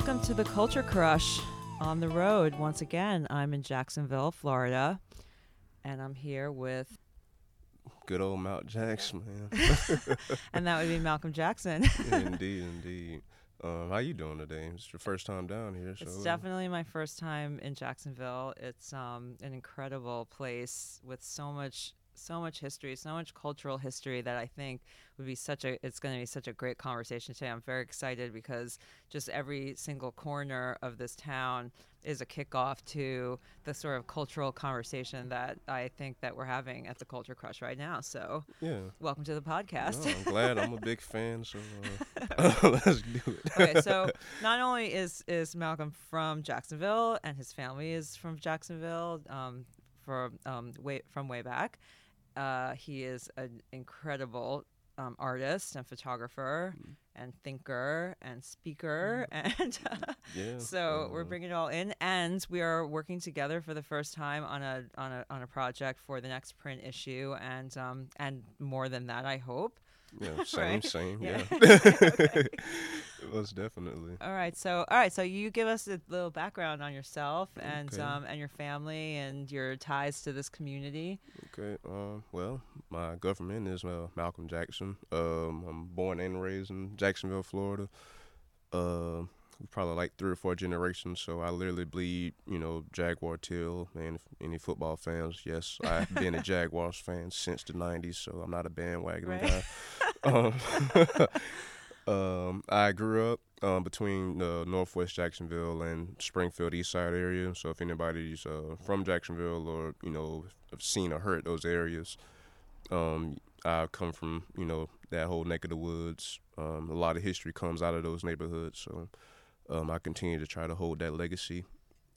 Welcome to the Culture Crush on the road. Once again, I'm in Jacksonville, Florida, and I'm here with, Good old Mount Jackson, man. and that would be Malcolm Jackson. Yeah, indeed, indeed. Um, how you doing today? It's your first time down here, so It's definitely my first time in Jacksonville. It's um, an incredible place with so much, so much history, so much cultural history that I think would be such a. It's going to be such a great conversation today. I'm very excited because just every single corner of this town is a kickoff to the sort of cultural conversation that I think that we're having at the Culture Crush right now. So, yeah. welcome to the podcast. No, I'm glad. I'm a big fan, so uh, let's do it. okay, so not only is is Malcolm from Jacksonville and his family is from Jacksonville, um, for um, way from way back, uh, he is an incredible um, artist and photographer Mm. and thinker and speaker, and uh, yeah. so we're uh, bringing it all in, and we are working together for the first time on a on a on a project for the next print issue, and um and more than that, I hope. Yeah, same, right? same. Yeah. Yeah. Most definitely. All right, so all right, so you give us a little background on yourself and Okay. um, and your family and your ties to this community. Okay. Um. Well, my government is uh, Malcolm Jackson. Um. I'm born and raised in Jacksonville, Florida. Uh, probably like three or four generations. So I literally bleed. You know, Jaguar tail. And if any football fans, yes, I've been a Jaguars fan since the '90s. So I'm not a bandwagon Right. guy. um, um, I grew up um, between uh, Northwest Jacksonville and Springfield East Side area. So if anybody's uh, from Jacksonville or you know have seen or heard those areas, um, I come from you know that whole neck of the woods. Um, a lot of history comes out of those neighborhoods. So um, I continue to try to hold that legacy.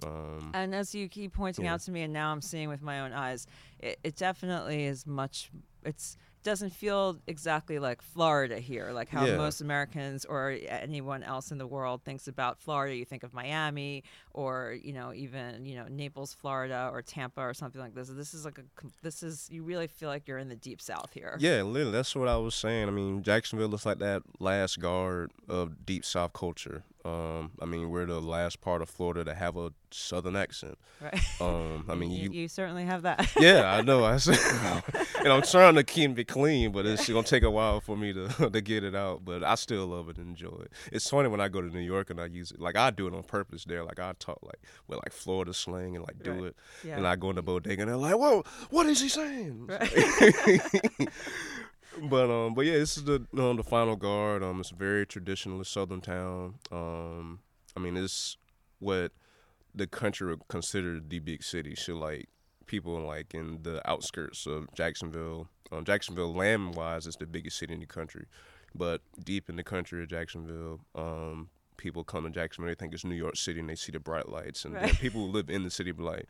Um, And as you keep pointing Yeah. out to me, and now I'm seeing with my own eyes, it, it definitely is much. It's doesn't feel exactly like Florida here, like how Yeah. most Americans or anyone else in the world thinks about Florida. You think of Miami or you know even you know Naples, Florida, or Tampa or something like this. This is like a this is you really feel like you're in the deep South here. Yeah, literally, that's what I was saying. I mean, Jacksonville looks like that last guard of deep South culture. Um, I mean, we're the last part of Florida to have a Southern accent. Right. Um, I mean, you, you, you certainly have that. yeah, I know. I said, and I'm trying to keep it clean, but it's gonna take a while for me to to get it out. But I still love it and enjoy it. It's funny when I go to New York and I use it. Like I do it on purpose there. Like I talk like with like Florida slang and like do Right. it. Yeah. And I go in the bodega and they're like, "Whoa, what is he saying?" But um, but yeah, this is the um, the final guard. Um, it's a very traditionalist Southern town. Um, I mean, it's what the country would consider the big city. So like people like in the outskirts of Jacksonville. Um, Jacksonville, land wise, is the biggest city in the country, but deep in the country of Jacksonville, um, people come to Jacksonville. They think it's New York City, and they see the bright lights, and Right. people who live in the city be like,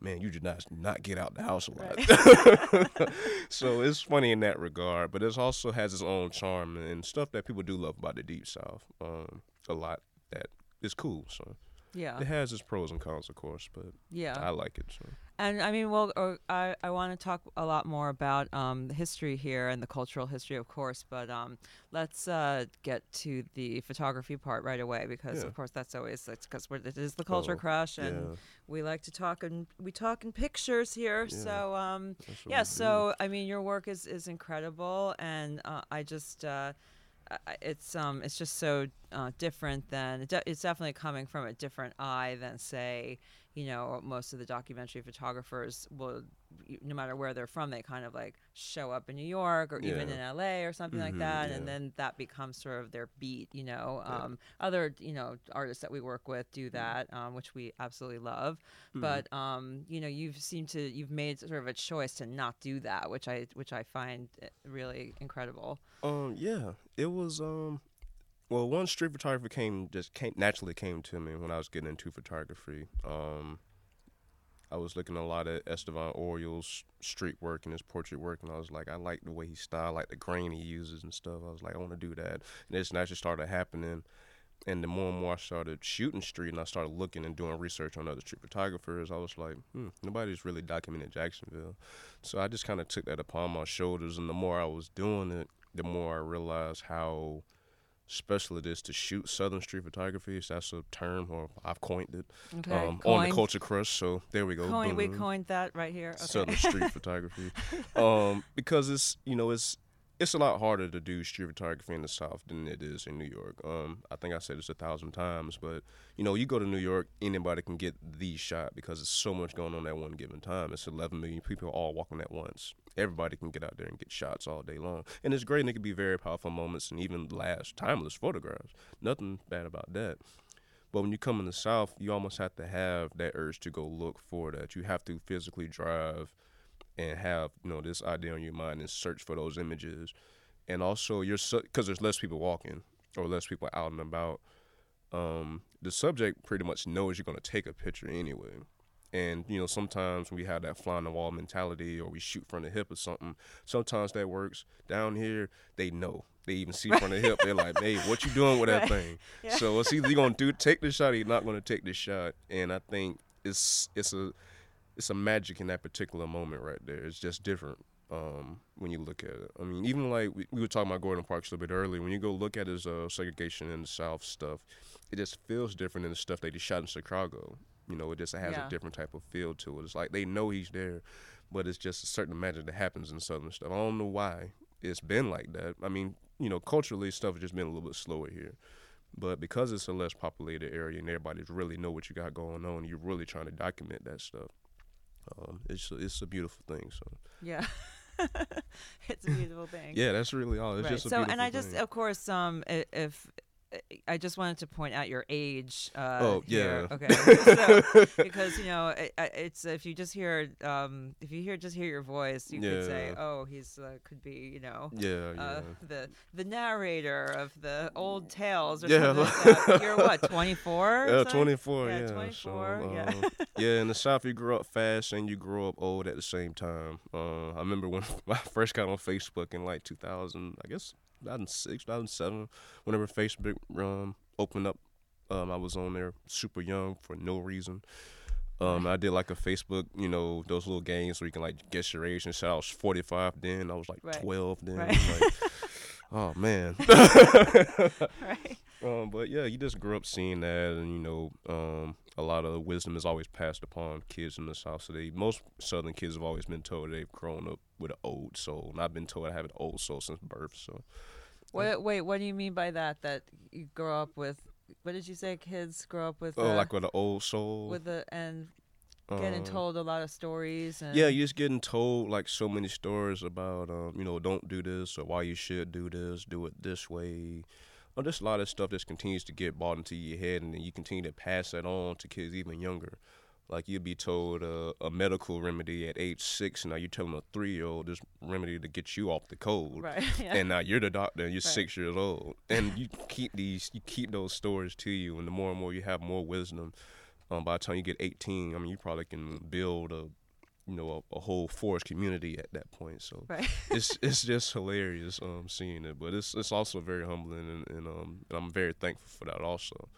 "Man, you did not not get out the house a lot." so it's funny in that regard, but it also has its own charm and stuff that people do love about the Deep South. Um, a lot that is cool. So yeah. it has its pros and cons, of course, but Yeah. I like it. So. And I mean, well, uh, I, I want to talk a lot more about um, the history here and the cultural history, of course, but um, let's uh, get to the photography part right away because, Yeah. of course, that's always because it is the culture Oh, crush, and yeah. we like to talk and we talk in pictures here. Yeah. So, um, yeah. So, I mean, your work is is incredible, and uh, I just. Uh, it's um it's just so uh, different than it de- it's definitely coming from a different eye than say you know most of the documentary photographers will no matter where they're from they kind of like show up in New York or even in LA or something like Mhm, that and then that becomes sort of their beat you know Yeah. um, other you know artists that we work with do that um, which we absolutely love Mhm. but um, you know you've seemed to you've made sort of a choice to not do that which I which I find uh, really incredible Um, yeah, it was um, well, one street photography came just came naturally came to me when I was getting into photography. Um, I was looking a lot at Estevan Oriol's street work and his portrait work, and I was like, I like the way he style, like the grain he uses and stuff. I was like, I want to do that, and this naturally started happening. And the more and more I started shooting street, and I started looking and doing research on other street photographers, I was like, hmm, nobody's really documented Jacksonville. So I just kind of took that upon my shoulders, and the more I was doing it, the more I realized how specialist is to shoot Southern street photography. So that's a term, or I've coined it Okay. um, on the Culture Crush. So there we go. Coined, we coined that right here. Okay. Southern street photography, um, because it's you know it's it's a lot harder to do street photography in the South than it is in New York. Um, I think I said this a thousand times, but you know you go to New York, anybody can get the shot because there's so much going on at one given time. It's 11 million people all walking at once. Everybody can get out there and get shots all day long, and it's great. and it can be very powerful moments and even last timeless photographs. Nothing bad about that. But when you come in the South, you almost have to have that urge to go look for that. You have to physically drive and have you know this idea on your mind and search for those images, and also you're because there's less people walking or less people out and about. Um, the subject pretty much knows you're gonna take a picture anyway. And you know, sometimes we have that fly on the wall mentality, or we shoot from the hip or something. Sometimes that works. Down here, they know. They even see from the hip. They're like, "Hey, what you doing with that Right. thing?" Yeah. So it's either you're gonna do take the shot, or you're not gonna take the shot. And I think it's it's a it's a magic in that particular moment right there. It's just different um, when you look at it. I mean, even like we, we were talking about Gordon Parks a little bit earlier. When you go look at his uh, segregation in the South stuff, it just feels different than the stuff they just shot in Chicago. You know, it just has Yeah. a different type of feel to it. It's like they know he's there, but it's just a certain magic that happens in Southern stuff. I don't know why it's been like that. I mean, you know, culturally stuff has just been a little bit slower here. But because it's a less populated area and everybody's really know what you got going on, you're really trying to document that stuff. Um, it's it's a beautiful thing. So Yeah. it's a beautiful thing. yeah, that's really all. It's right. just a so, and I just, of course, um, if I just wanted to point out your age. Uh, Oh, here. yeah. Okay. So, because you know, it, it's if you just hear, um, if you hear just hear your voice, you could say, oh, he's uh, could be, you know. yeah, yeah. Uh, the the narrator of the old tales or Yeah. something like that. You're what, 24? Yeah, 24, Yeah, yeah. 24, so, yeah. um, yeah, in the South, you grow up fast and you grow up old at the same time. Uh, I remember when I first got on Facebook in like 2000, I guess 2006, 2007, whenever Facebook um, opened up, um, I was on there super young for no reason. Um, I did like a Facebook, you know, those little games where you can like guess your age and say I was 45 then, I was like Right. 12 then. Right. Like, oh man. right. Um, but yeah, you just grew up seeing that, and you know, um, a lot of wisdom is always passed upon kids in the South. So they, most Southern kids have always been told they've grown up with an old soul, and I've been told I have an old soul since birth. So Wait, wait, what do you mean by that? That you grow up with? What did you say? Kids grow up with? oh, uh, like with an old soul, with the and getting um, told a lot of stories and Yeah, you're just getting told like so many stories about, um, you know, don't do this or why you should do this, do it this way. Or just a lot of stuff just continues to get bought into your head, and then you continue to pass that on to kids even younger. Like you'd be told uh, a medical remedy at age six, now you're telling a three-year-old this remedy to get you off the cold. right yeah. And now you're the doctor, and you're Right. six years old, and you keep these, you keep those stories to you, and the more and more you have more wisdom, um, by the time you get 18, I mean, you probably can build a, you know, a, a whole forest community at that point. So right it's it's just hilarious um, seeing it, but it's it's also very humbling, and, and um, and I'm very thankful for that also.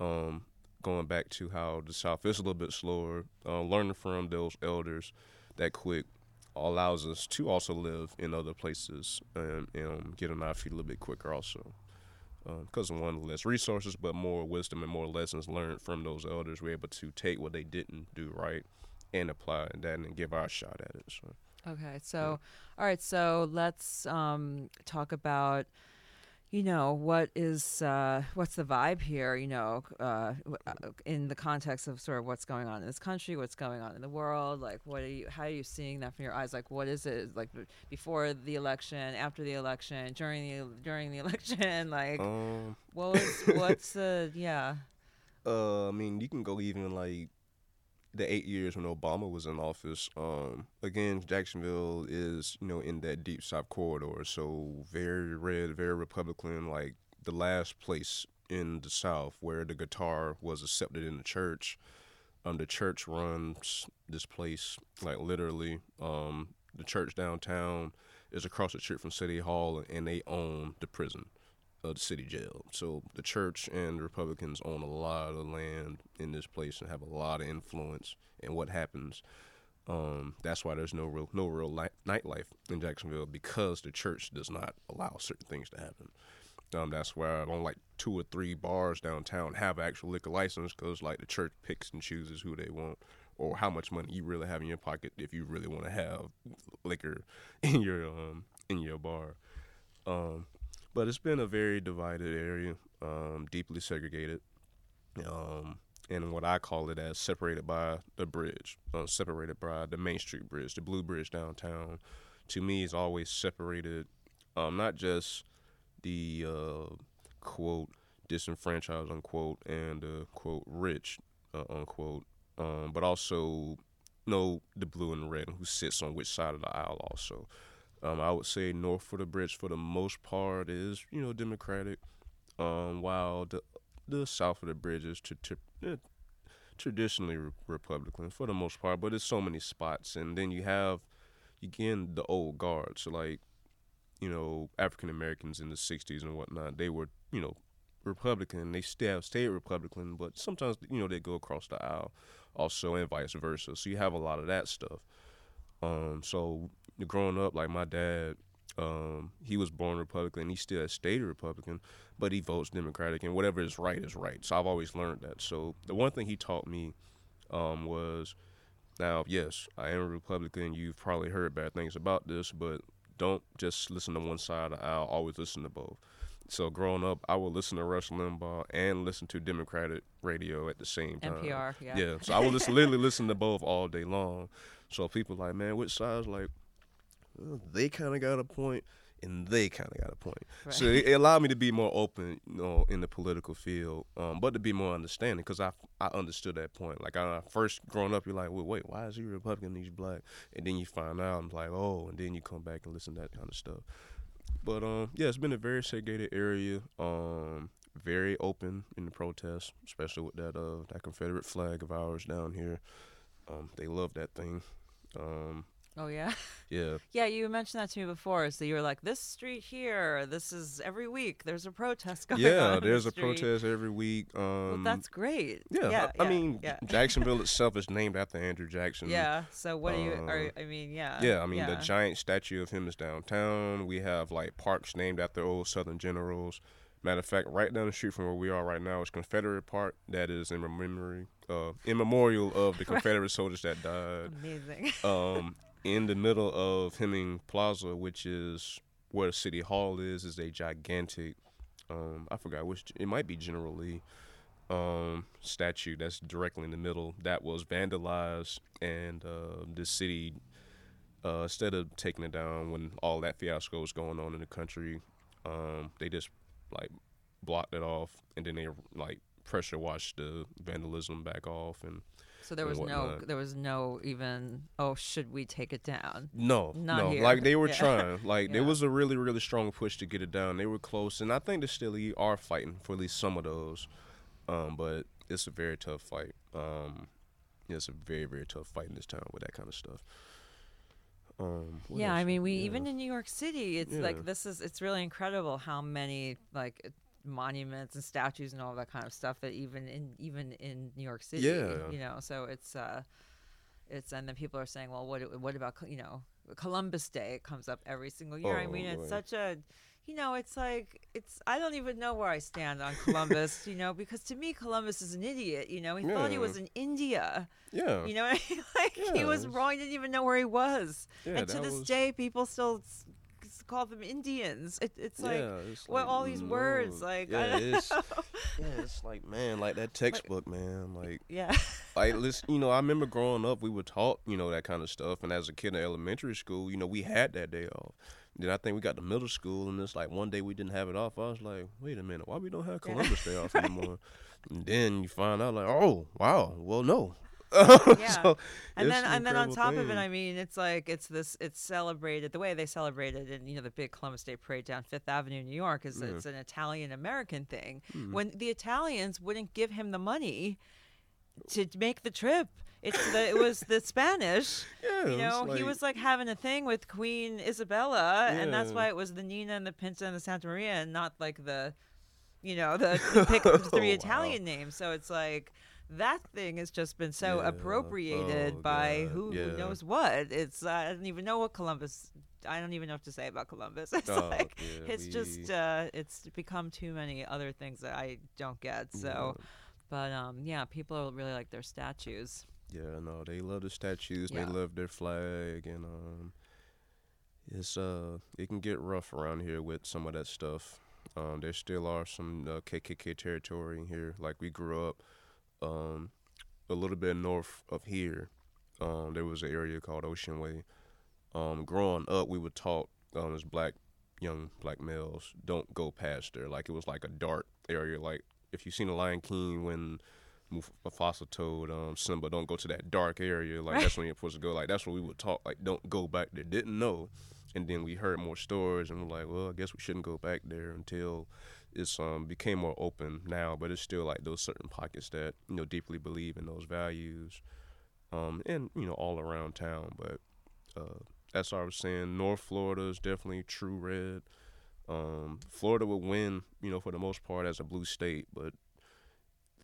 Um, going back to how the South is a little bit slower, uh, learning from those elders that quick allows us to also live in other places and, and um, get on our feet a little bit quicker also. Because of one, less resources, but more wisdom and more lessons learned from those elders, we're able to take what they didn't do right and apply that and give our shot at it. So. okay so all right so let's um talk about you know what is uh what's the vibe here you know uh uh, in the context of sort of what's going on in this country what's going on in the world like what are you how are you seeing that from your eyes? Like what is it like before the election after the election during the during the election? Like Um, what was what's the yeah. Uh, I mean, you can go even like the eight years when Obama was in office. Um, again, Jacksonville is you know in that deep south corridor, so very red, very Republican. Like the last place in the South where the guitar was accepted in the church. Um, the church runs this place like literally. Um, the church downtown is across the street from City Hall, and they own the prison of the city jail. So the church and the Republicans own a lot of land in this place and have a lot of influence in what happens. Um, that's why there's no real no real li- nightlife in Jacksonville because the church does not allow certain things to happen. Um, that's where on like two or three bars downtown have actual liquor license because like the church picks and chooses who they want or how much money you really have in your pocket if you really want to have liquor in your um in your bar. Um, but it's been a very divided area, um, deeply segregated, um, and what I call it as separated by the bridge, uh, separated by the Main Street Bridge, the Blue Bridge downtown. To me, is always separated, um, not just the uh, quote disenfranchised unquote and uh, quote rich uh, unquote, um, but also know the blue and the red and who sits on which side of the aisle also. Um, I would say north of the bridge for the most part is you know Democratic, um, while the the south of the bridge is to, to, eh, traditionally re- Republican for the most part. But there's so many spots, and then you have again the old guard. So like you know African Americans in the '60s and whatnot, they were you know Republican. They still have stayed Republican, but sometimes you know they go across the aisle also, and vice versa. So you have a lot of that stuff. Um, so growing up, like my dad, um, he was born Republican. He still stayed Republican, but he votes Democratic, and whatever is right is right. So I've always learned that. So the one thing he taught me um, was, now yes, I am a Republican. You've probably heard bad things about this, but don't just listen to one side of the aisle. Always listen to both. So growing up, I would listen to Rush Limbaugh and listen to Democratic radio at the same time. NPR, yeah. Yeah. So I would listen, literally listen to both all day long. So people like, man, which side's like, they kind of got a point, and they kind of got a point. Right. So it, it allowed me to be more open, you know, in the political field, um, but to be more understanding because I I understood that point. Like I first growing up, you're like, well, wait, why is he Republican? He's black, and then you find out, I'm like, oh, and then you come back and listen to that kind of stuff. But um, yeah, it's been a very segregated area. Um, very open in the protests, especially with that uh that Confederate flag of ours down here. Um, they love that thing. Um, Oh yeah. yeah, Yeah, you mentioned that to me before. So you were like, "This street here, this is every week. There's a protest going on." yeah. There's the a street." protest every week. Um, Well, that's great. yeah. yeah. I, I yeah, mean, yeah. Jacksonville itself is named after Andrew Jackson. Yeah. So what do you? Are, Uh, I mean, yeah. Yeah, I mean the giant statue of him is downtown. We have like parks named after old Southern generals. Matter of fact, right down the street from where we are right now is Confederate Park. That is in memory, uh, in memorial of the Confederate soldiers that died. Amazing. Um, in the middle of Hemming Plaza, which is where city hall is, is a gigantic. Um, I forgot which. It might be General Lee. Um, statue that's directly in the middle that was vandalized, and uh, the city, uh, instead of taking it down when all that fiasco was going on in the country, um, they just like blocked it off, and then they like pressure washed the vandalism back off, and So there was no, there was no even. Oh, should we take it down? No, Not no. here. Like they were Yeah. trying. Like there was a really, really strong push to get it down. They were close, and I think they still are fighting for at least some of those. Um, but it's a very tough fight. Um, it's a very, very tough fight in this town with that kind of stuff. Um, yeah, I mean, we Yeah. even in New York City, it's Yeah. like this is. It's really incredible how many like monuments and statues and all that kind of stuff that even in even in New York City, Yeah. you know. So it's uh, it's and then people are saying, well, what what about you know Columbus Day? It comes up every single year. I Oh, mean, boy. it's such a you know, it's like it's. I don't even know where I stand on Columbus, you know, because to me, Columbus is an idiot. You know, he thought he was in India. yeah, You know, I mean? like he was wrong. He didn't even know where he was. yeah, and to this was- day, people still call them Indians. It, it's like, yeah, it's what, all these words, mm, like, yeah, it's yeah, it's like man, like that textbook, man, like yeah, like listen, you know, I remember growing up, we were taught, you know, that kind of stuff. And as a kid in elementary school, you know, we had that day off. Then I think we got to middle school, and it's like one day we didn't have it off. I was like, wait a minute, why we don't have. Columbus Day off anymore? And then you find out, like, oh wow, well no. Yeah. So, and then an and then on top of it. I mean, it's like it's this. It's celebrated the way they celebrated in you know the big Columbus Day parade down Fifth Avenue, in New York. Is Yeah. it's an Italian American thing. Hmm. When the Italians wouldn't give him the money to make the trip. It's the, it was the Spanish. yeah, you know, he like- was like having a thing with Queen Isabella, and that's why it was the Nina and the Pinta and the Santa Maria, and not like the, you know, the, pick the three Oh, wow. Italian names. So it's like that thing has just been so Yeah. appropriated Oh, by God. who, Yeah. knows what. It's I don't even know what Columbus I don't even know what to say about Columbus. It's Oh, like yeah, it's just uh, it's become too many other things that I don't get. So, but um, yeah, people are really like their statues. Yeah, no, they love the statues. They love their flag, and um, it's uh, it can get rough around here with some of that stuff. Um, there still are some uh, KKK territory here. Like we grew up, um, a little bit north of here. Um, there was an area called Ocean Way. Um, growing up, we were taught um, as black young black males don't go past there. Like it was like a dark area. Like if you've seen the Lion King when Muf- Mufasa told um, Simba, "Don't go to that dark area." Like that's when you're supposed to go. Like that's what we would talk. Like don't go back there. Didn't know, and then we heard more stories, and we're like, well, I guess we shouldn't go back there until it's um became more open now. But it's still like those certain pockets that you know deeply believe in those values, um, and you know all around town. But uh, as I was saying, North Florida is definitely true red. Um, Florida would win, you know, for the most part as a blue state, but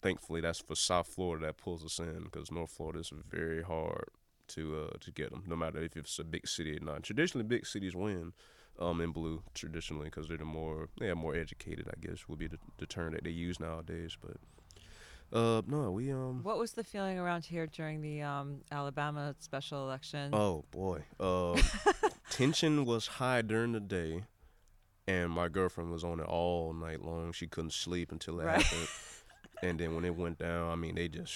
thankfully that's for South Florida that pulls us in because North Florida is very hard to uh, to get them, no matter if it's a big city or not. Traditionally, big cities win um, in blue traditionally because they're the more they are more educated. I guess would be the, the term that they use nowadays. But uh, no, we um. What was the feeling around here during the um, Alabama special election? Oh boy, uh, tension was high during the day, and my girlfriend was on it all night long. She couldn't sleep until it Right. happened. And then when it went down, I mean, they just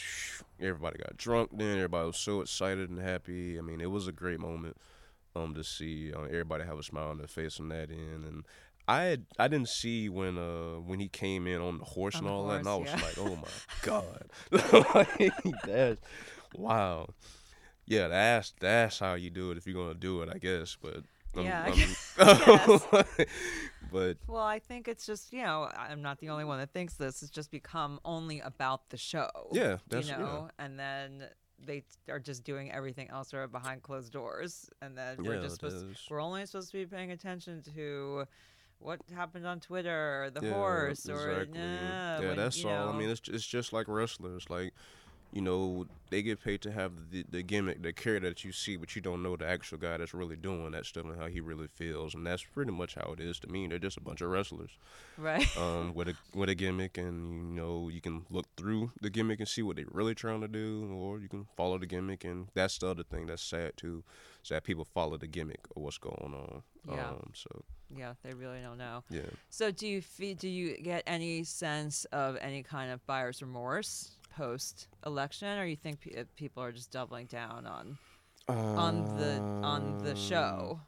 everybody got drunk. Then everybody was so excited and happy. I mean, it was a great moment um to see uh, everybody have a smile on their face on that end. And I had, I didn't see when uh when he came in on the horse On and the all that, and I was yeah. like, oh my god, Like, that's wow. Yeah, that's that's how you do it if you're gonna do it, I guess. But um, Yeah, I guess. but Well, I think it's just you know I'm not the only one that thinks this. It's just become only about the show. yeah, that's you yeah. and then they are just doing everything else of behind closed doors, and then Yeah, we're just supposed is. we're only supposed to be paying attention to what happened on Twitter, or the Yeah, horse, or exactly. nah, yeah, when, that's all. I mean, it's it's just like wrestlers. Like, you know, they get paid to have the the gimmick, the character that you see, but you don't know the actual guy that's really doing that stuff and how he really feels. And that's pretty much how it is to me. They're just a bunch of wrestlers right. um, with a with a gimmick, and you know, you can look through the gimmick and see what they're really trying to do, or you can follow the gimmick. And that's the other thing that's sad too, is that people follow the gimmick of what's going on. Yeah. Um, so yeah, they really don't know. yeah. So do you fe- do you get any sense of any kind of buyer's remorse post election, or you think pe- uh, people are just doubling down on on the on the Um, show?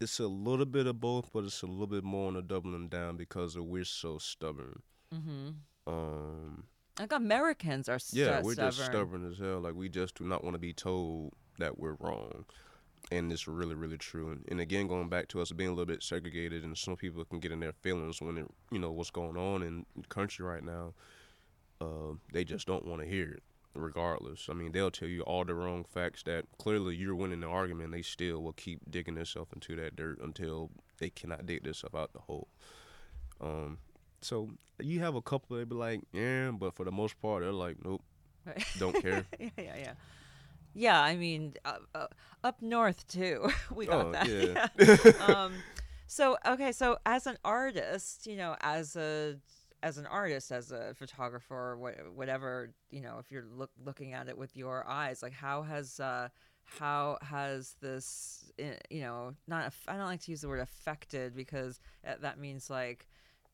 It's a little bit of both, but it's a little bit more on the doubling down because we're so stubborn. Mm-hmm. Um, Like Americans are yeah, we're stubborn. just stubborn as hell. Like we just do not want to be told that we're wrong, and it's really, really true. And, and again, going back to us being a little bit segregated, and some people can get in their feelings when it, you know, what's going on in the country right now. Uh, they just don't want to hear it, regardless. I mean, they'll tell you all the wrong facts that clearly you're winning the argument. They still will keep digging themselves into that dirt until they cannot dig themselves out the hole. Um, so you have a couple that be like, yeah, but for the most part, they're like, nope, Right. don't care. yeah, yeah, yeah. Yeah, I mean, uh, uh, up north too, we got Oh, that. yeah. Yeah. um, so okay, so as an artist, you know, as a as an artist, as a photographer, wha- whatever, you know, if you're look, looking at it with your eyes, like how has uh, how has this, eh, you know, not I don't like to use the word affected because uh, that means like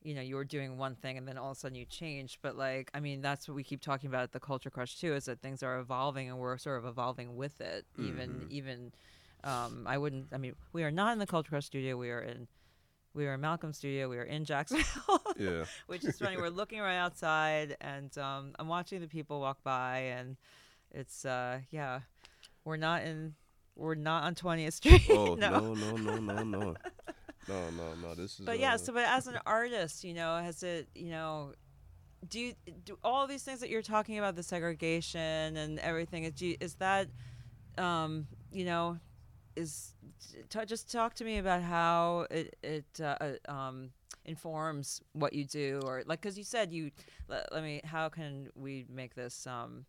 you know you were doing one thing and then all of a sudden you changed but like i mean that's what we keep talking about at the culture crush too is that things are evolving and we're sort of evolving with it even Mhm. even um i wouldn't i mean we are not in the culture crush studio we are in we are in malcolm studio we are in jacksonville yeah, which is funny we're looking right outside and um i'm watching the people walk by and it's uh yeah we're not in we're not on 20th street Oh no. no, no, no, no, no, no, no, no. This is. but yeah uh, so but as an artist you know has it you know do you do all these things that you're talking about the segregation and everything is, do you, is that um you know is t- just talk to me about how it it uh, uh, um informs what you do or like because you said you let, let me how can we make this um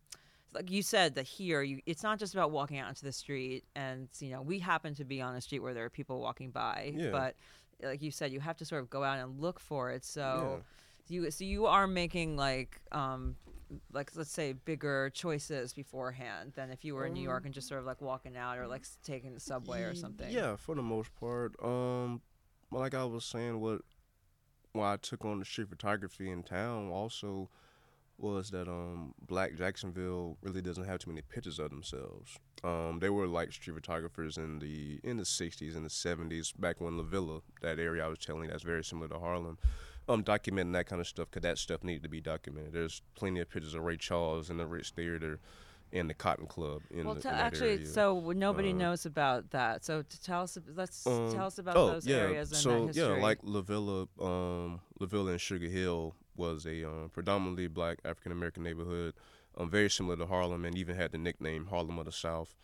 like you said that here you it's not just about walking out into the street and you know we happen to be on a street where there are people walking by Yeah. but like you said you have to sort of go out and look for it so yeah. you so you are making like um like let's say bigger choices beforehand than if you were in New York and just sort of like walking out or like taking the subway or something. Yeah, for the most part. Um, like I was saying, what why I took on the street photography in town also was that um Black Jacksonville really doesn't have too many pictures of themselves. Um, they were like street photographers in the in the '60s and the '70s, back when LaVilla, that area I was telling you, that's very similar to Harlem. Um, documenting that kind of stuff because that stuff needed to be documented. There's plenty of pictures of Ray Charles in the Ritz Theater and the Cotton Club in, Well, the, in actually, area. so nobody Uh, knows about that. So to tell us, let's Um, tell us about oh, those yeah. areas and so that history. yeah, like LaVilla, um, LaVilla and Sugar Hill was a um, predominantly black African American neighborhood, um, very similar to Harlem, and even had the nickname Harlem of the South.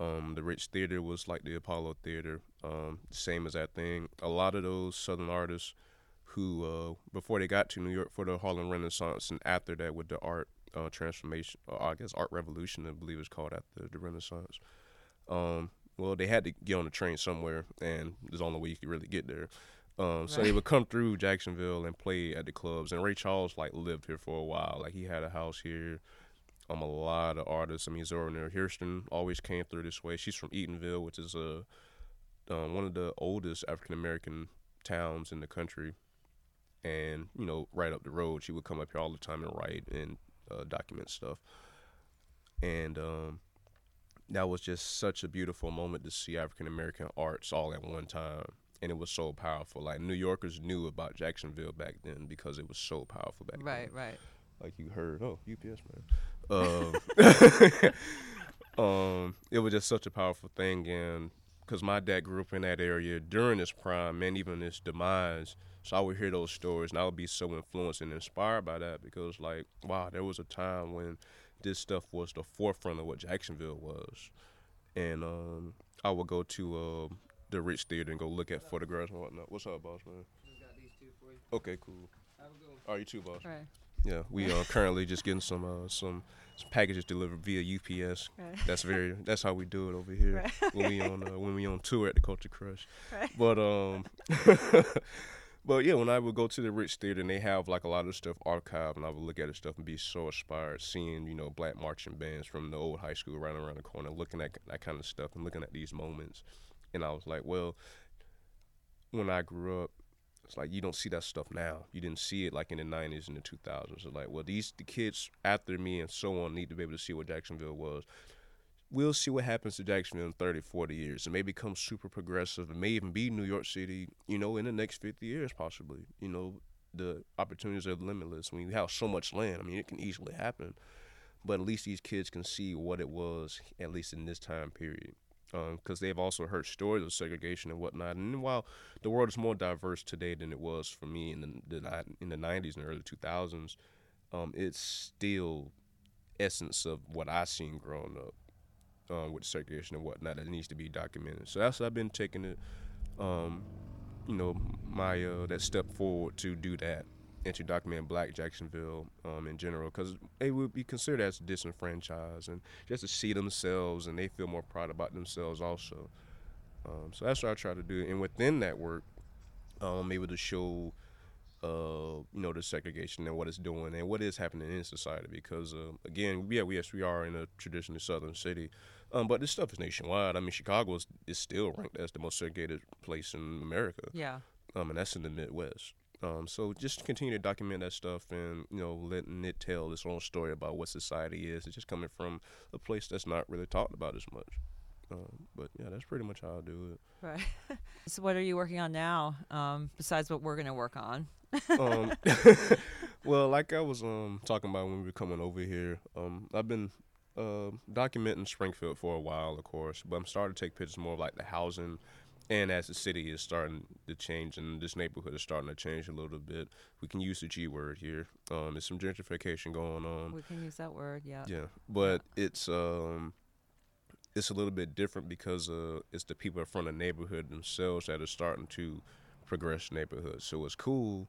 Um, the Ritz Theater was like the Apollo Theater, um, same as that thing. A lot of those Southern artists who, uh, before they got to New York for the Harlem Renaissance, and after that with the art uh, transformation, or I guess art revolution, I believe it's called after the Renaissance. Um, well, they had to get on the train somewhere, and there's the only way you could really get there. Um, so they would come through Jacksonville and play at the clubs. And Ray Charles like lived here for a while. Like he had a house here. Um, a lot of artists. I mean, Zora Neale Hurston always came through this way. She's from Eatonville, which is a um, one of the oldest African American towns in the country. And you know, right up the road, she would come up here all the time and write and uh, document stuff. And um, that was just such a beautiful moment to see African American arts all at one time. And it was so powerful. Like New Yorkers knew about Jacksonville back then because it was so powerful back then right, right. like you heard. Oh, UPS man. Um, um, it was just such a powerful thing, and because my dad grew up in that area during his prime and even his demise, so I would hear those stories, and I would be so influenced and inspired by that because, like, wow, there was a time when this stuff was the forefront of what Jacksonville was, and um, I would go to uh, the Ritz Theater and go look at photographs and whatnot. What's up, boss man? Okay, cool. Are you too, boss? Right. Yeah, we are currently just getting some uh, some some packages delivered via UPS. Right. That's very that's how we do it over here Right. when we on uh, when we on tour at the Culture Crush. Right. But um, but yeah, when I would go to the Ritz Theater and they have like a lot of stuff archived, and I would look at the stuff and be so inspired, seeing you know black marching bands from the old high school right around the corner, looking at that kind of stuff and looking at these moments, and I was like, well, when I grew up. It's like you don't see that stuff now. You didn't see it like in the '90s and the 2000s. So like, well, these the kids after me and so on need to be able to see what Jacksonville was. We'll see what happens to Jacksonville in 30, 40 years. It may become super progressive. It may even be New York City, you know, in the next 50 years, possibly. You know, the opportunities are limitless. When you have so much land, I mean, it can easily happen. But at least these kids can see what it was, at least in this time period because they've also heard stories of segregation and whatnot. And while the world is more diverse today than it was for me in the, the in the '90s and early 2000s, um, it's still essence of what I seen growing up um, with segregation and whatnot that needs to be documented. So that's what I've been taking it, um, you know, my uh, that step forward to do that and to document Black Jacksonville um, in general because they would be considered as disenfranchised and just to see themselves and they feel more proud about themselves also. Um, so that's what I try to do, and within that work, um, I'm able to show, uh, you know, the segregation and what it's doing and what is happening in society. Because uh, again, yeah, we, yes, we are in a traditionally southern city, um, but this stuff is nationwide. I mean, Chicago is, is still ranked as the most segregated place in America, Yeah. um, and that's in the Midwest. Um, so just continue to document that stuff and you know letting it tell its own story about what society is. It's just coming from a place that's not really talked about as much. Um, but yeah, that's pretty much how I do it. Right. so what are you working on now um, besides what we're going to work on? um, well, like I was um talking about when we were coming over here, um, I've been uh, documenting Springfield for a while, of course, but I'm starting to take pictures more of like the housing, and as the city is starting to change and this neighborhood is starting to change a little bit, we can use the G word here. Um, there's some gentrification going on. we can use that word. Yeah. Yeah, but it's um, it's a little bit different because uh, it's the people from the neighborhood themselves that are starting to progress neighborhoods. So it's cool,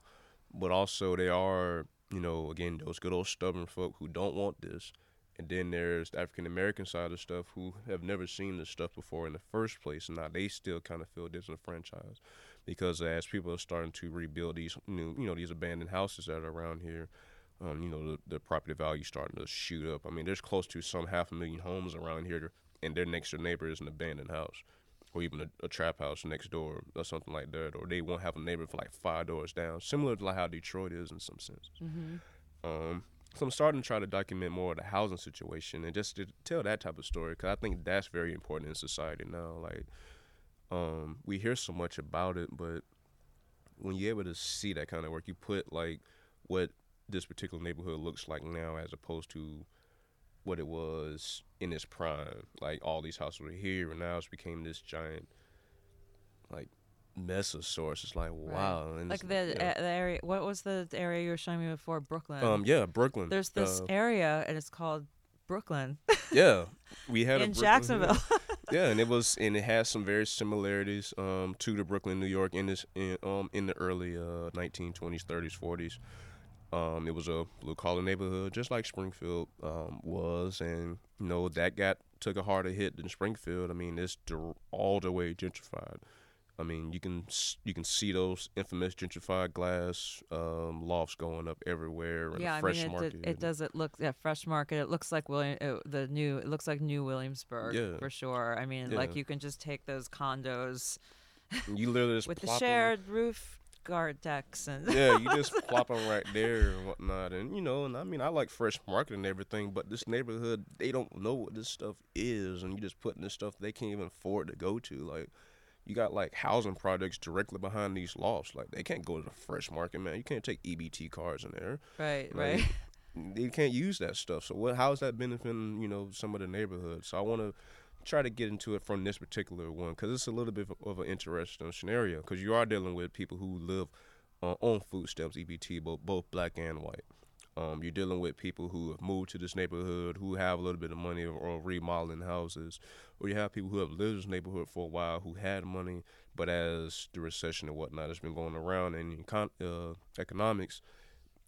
but also they are, you know, again those good old stubborn folk who don't want this, And then there's the African American side of stuff who have never seen this stuff before in the first place, and now they still kind of feel disenfranchised because as people are starting to rebuild these new, you know, these abandoned houses that are around here, um, you know, the, the property value starting to shoot up. I mean, there's close to some half a million homes around here, and their next door neighbor is an abandoned house, or even a, a trap house next door, or something like that, or they won't have a neighbor for like five doors down, similar to like how Detroit is in some sense. Mm-hmm. Um, so I'm starting to try to document more of the housing situation and just to tell that type of story because I think that's very important in society now. Like, um, we hear so much about it, but when you're able to see that kind of work, you put like what this particular neighborhood looks like now as opposed to what it was in its prime. Like all these houses were here, and now it's became this giant, like mess of sorts. It's like wow, and Like the, yeah. the area. What was the area you were showing me before? Brooklyn. um yeah Brooklyn. There's this uh, area, and it's called Brooklyn yeah we had a in. Jacksonville. yeah, and it was and it has some very similarities um, to the Brooklyn, New York in this in, um, in the early uh, 1920s, 30s, 40s. Um, it was a blue collar neighborhood, just like Springfield um, was, and you know that got took a harder hit than Springfield. I mean, it's all the way gentrified. I mean, you can you can see those infamous gentrified glass um, lofts going up everywhere. And yeah, I fresh mean, it, market. it, it doesn't look yeah fresh market. It looks like William uh, the new. It looks like New Williamsburg Yeah. for sure. I mean, like you can just take those condos And you literally just with the shared roof guard decks and yeah, you just plop them right there and whatnot, and you know, and I mean, I like fresh market and everything, but this neighborhood, they don't know what this stuff is, and you just putting this stuff they can't even afford to go to. Like, you got like housing projects directly behind these lofts, like they can't go to the fresh market, man. You can't take EBT cars in there. right, Like, right. They can't use that stuff. So what? How is that benefiting? You know, some of the neighborhoods. So I want to try to get into it from this particular one because it's a little bit of, of an interesting scenario because you are dealing with people who live uh, on food stamps, EBT, both both black and white. Um, you're dealing with people who have moved to this neighborhood, who have a little bit of money or, or remodeling houses, or you have people who have lived in this neighborhood for a while who had money, but as the recession and whatnot has been going around in econ- uh, economics,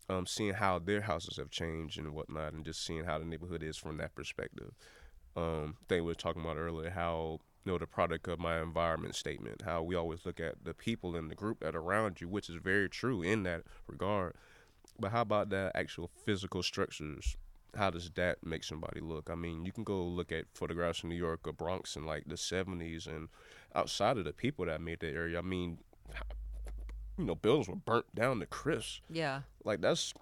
um, seeing how their houses have changed and whatnot, and just seeing how the neighborhood is from that perspective. Um, thing we were talking about earlier, how you know the product of my environment statement, how we always look at the people in the group that around you, which is very true in that regard. But how about the actual physical structures? How does that make somebody look? I mean, you can go look at photographs in New York or Bronx in like the '70s, and outside of the people that made that area, I mean, you know, buildings were burnt down to crisp. yeah. Like that's.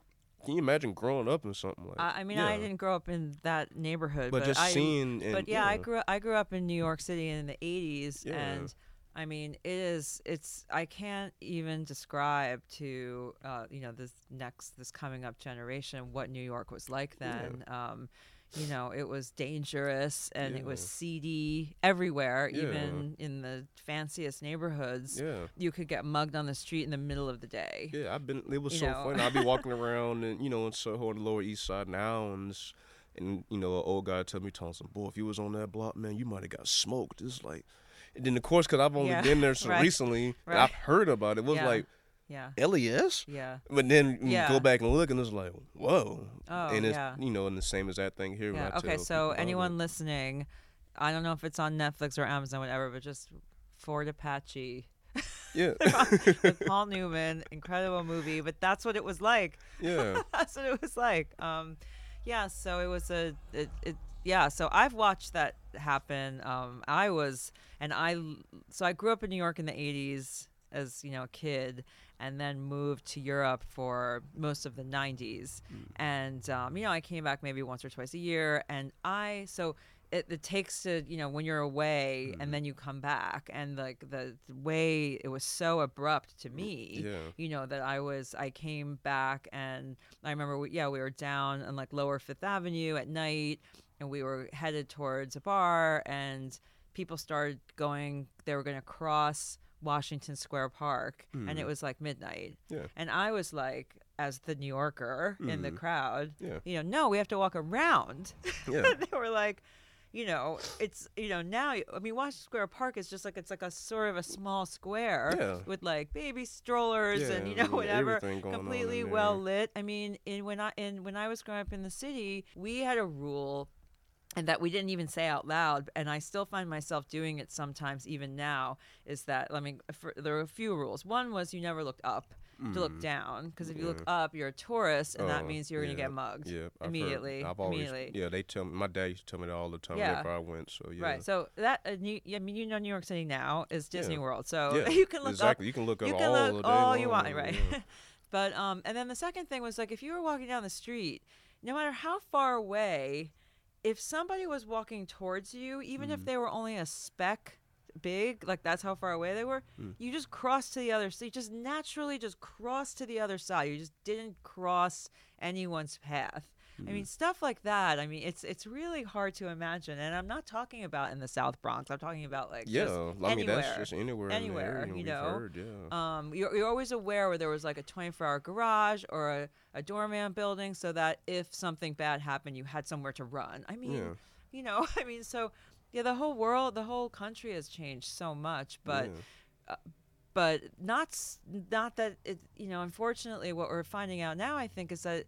Can you imagine growing up in something like? I, I mean, yeah. I didn't grow up in that neighborhood, but, but, just I, seeing. And, but yeah, I grew I grew up in New York City in the 80s Yeah. and I mean it is it's I can't even describe to uh, you know this next this coming up generation what New York was like Yeah. then um, you know it was dangerous and it was seedy everywhere Yeah. even in the fanciest neighborhoods Yeah. you could get mugged on the street in the middle of the day Yeah, I've been. It was You so know. fun. I'd be walking around and you know in Soho on the Lower East Side now, and and you know an old guy tell me, Thompson, boy, if you was on that block, man, you might have got smoked. It's like, then of course, because I've only Yeah, been there so right, recently, right. I've heard about it. It was Yeah. like yeah LES, yeah but then you go back and look, and it's like, whoa. Oh, and it's yeah. you know, and the same as that thing here. Yeah. Okay. So anyone it. listening, I don't know if it's on Netflix or Amazon, whatever, but just Fort Apache yeah, with Paul Newman, incredible movie. But that's what it was like. yeah, That's what it was like. Um, yeah. So it was a it. it yeah, so I've watched that happen. Um, I was, and I, so I grew up in New York in the '80s as you know a kid, and then moved to Europe for most of the '90s. And um, you know, I came back maybe once or twice a year, and I so it, it takes to you know when you're away and then you come back and like the, the way it was so abrupt to me yeah. you know that i was i came back and i remember we, yeah we were down on like lower fifth avenue at night and we were headed towards a bar and people started going they were going to cross washington square park and it was like midnight Yeah. and i was like as the new yorker in the Mhm. crowd Yeah. you know no we have to walk around Yeah. they were like you know, it's you know now. I mean, Washington Square Park is just like it's like a sort of a small square Yeah. with like baby strollers and you know whatever, everything going on completely well lit. I mean, in when I in when I was growing up in the city, we had a rule and that we didn't even say out loud and i still find myself doing it sometimes even now is that let me for, there are a few rules one was you never looked up to look down because if you look up you're a tourist and that Mm. Oh, means you're going to get mugged Yeah, I've heard- immediately I've always, immediately yeah, they tell me. My dad used to tell me that all the time Yeah. whenever I went. So yeah, right so that uh, New, i mean you know new york city now is disney Yeah. world so yeah, you can look exactly. up You can look up you all can the look all you want right but um and then the second thing was like if you were walking down the street no matter how far away if somebody was walking towards you even Mm. if they were only a speck big like that's how far away they were Mm. you just crossed to the other side you just naturally just crossed to the other side you just didn't cross anyone's path I Mm. mean, stuff like that. I mean, it's it's really hard to imagine, and I'm not talking about in the South Bronx. I'm talking about like Yeah, just I mean anywhere. that's just anywhere. anywhere, area you know. heard, yeah. Um, you're, you're always aware where there was like a 24 hour garage or a, a doorman building so that if something bad happened, you had somewhere to run. I mean, yeah, you know, I mean, so yeah, the whole world, the whole country has changed so much, but yeah. but not not that it you know unfortunately what we're finding out now i think is that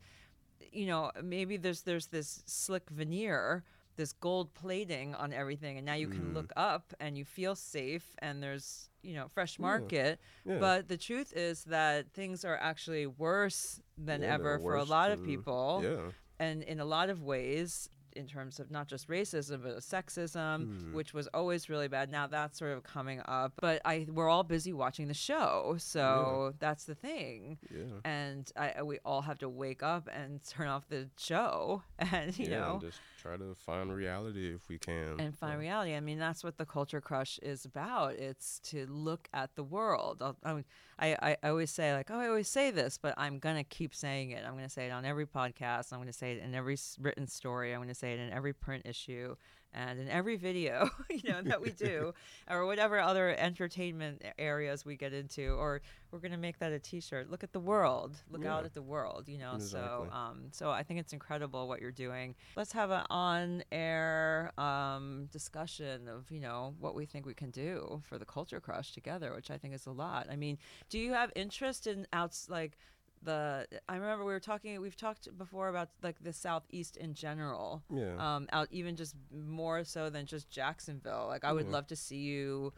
you know maybe there's there's this slick veneer this gold plating on everything and now you can Mm. look up and you feel safe and there's you know fresh market yeah. but the truth is that things are actually worse than Yeah, ever for a lot of people Yeah, and in a lot of ways in terms of not just racism but sexism Hmm. which was always really bad now that's sort of coming up but i we're all busy watching the show so that's the thing yeah. and I, I- we all have to wake up and turn off the show and you yeah, know and just try to find reality if we can. and find Yeah. reality. I mean, that's what the culture crush is about. It's to look at the world. I, I, I I always say like, oh, I always say this, but I'm gonna keep saying it. I'm gonna say it on every podcast. I'm gonna say it in every written story. I'm gonna say it in every print issue and in every video, you know, that we do, or whatever other entertainment areas we get into. Or we're gonna make that a T-shirt. Look at the world. Look out at the world. You know. So, um, so I think it's incredible what you're doing. Let's have an on-air um, discussion of you know what we think we can do for the culture crush together, which I think is a lot. I mean, do you have interest in outs like the? I remember we were talking. We've talked before about like the southeast in general. Yeah. Um, out even just more so than just Jacksonville. Like I would Yeah. love to see you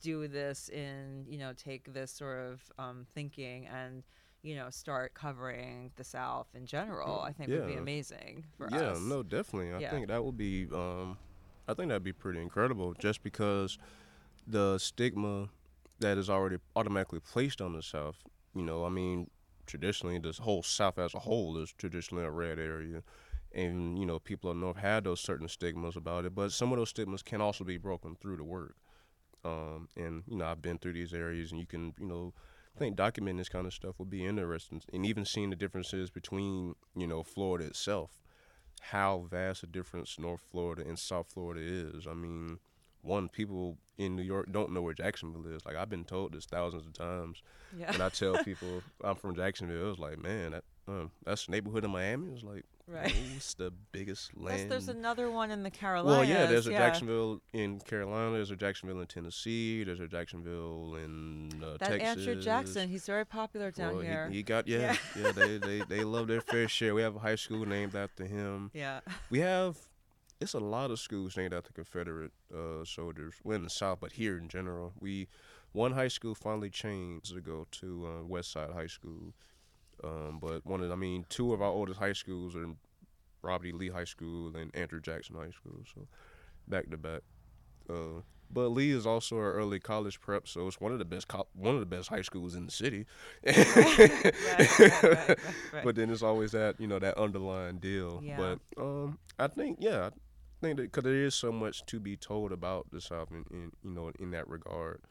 do this in you know take this sort of um, thinking and you know start covering the south in general i think would be amazing for yeah, us Yeah, no, definitely. I Yeah. think that would be. Um, I think that'd be pretty incredible, just because the stigma that is already automatically placed on the South. You know, I mean, traditionally, this whole South as a whole is traditionally a red area, and you know, people up north had those certain stigmas about it. But some of those stigmas can also be broken through the work. Um, and you know, I've been through these areas, and you can, you know, I think documenting this kind of stuff would be interesting, and even seeing the differences between, you know, Florida itself, how vast a difference North Florida and South Florida is. I mean, one, people in New York don't know where Jacksonville is. Like I've been told this thousands of times, yeah and I tell people I'm from Jacksonville. It was like, man, that, um, that's the neighborhood in Miami. It's like, Right. It's the biggest plus land. there's another one in the carolinas Well, yeah, there's a yeah. Jacksonville in Carolina. There's a Jacksonville in Tennessee. There's a Jacksonville in uh, that Texas. andrew jackson he's very popular down Well, he- here He, got yeah, yeah. they, they they love their fair share. We have a high school named after him. yeah We have it's a lot of schools named after Confederate uh, soldiers. Well, in the South, but here in general, we one high school finally changed to go to uh, West Side High School. Um, but one of I mean, two of our oldest high schools are Robert E. Lee High School and Andrew Jackson High School. So back to back. Uh, but Lee is also an early college prep, so it's one of the best co- one of the best high schools in the city. right, right, right. But then it's always that you know that underlying deal. Yeah. But um, I think yeah, think that because there is so much to be told about the South, in, in you know in that regard.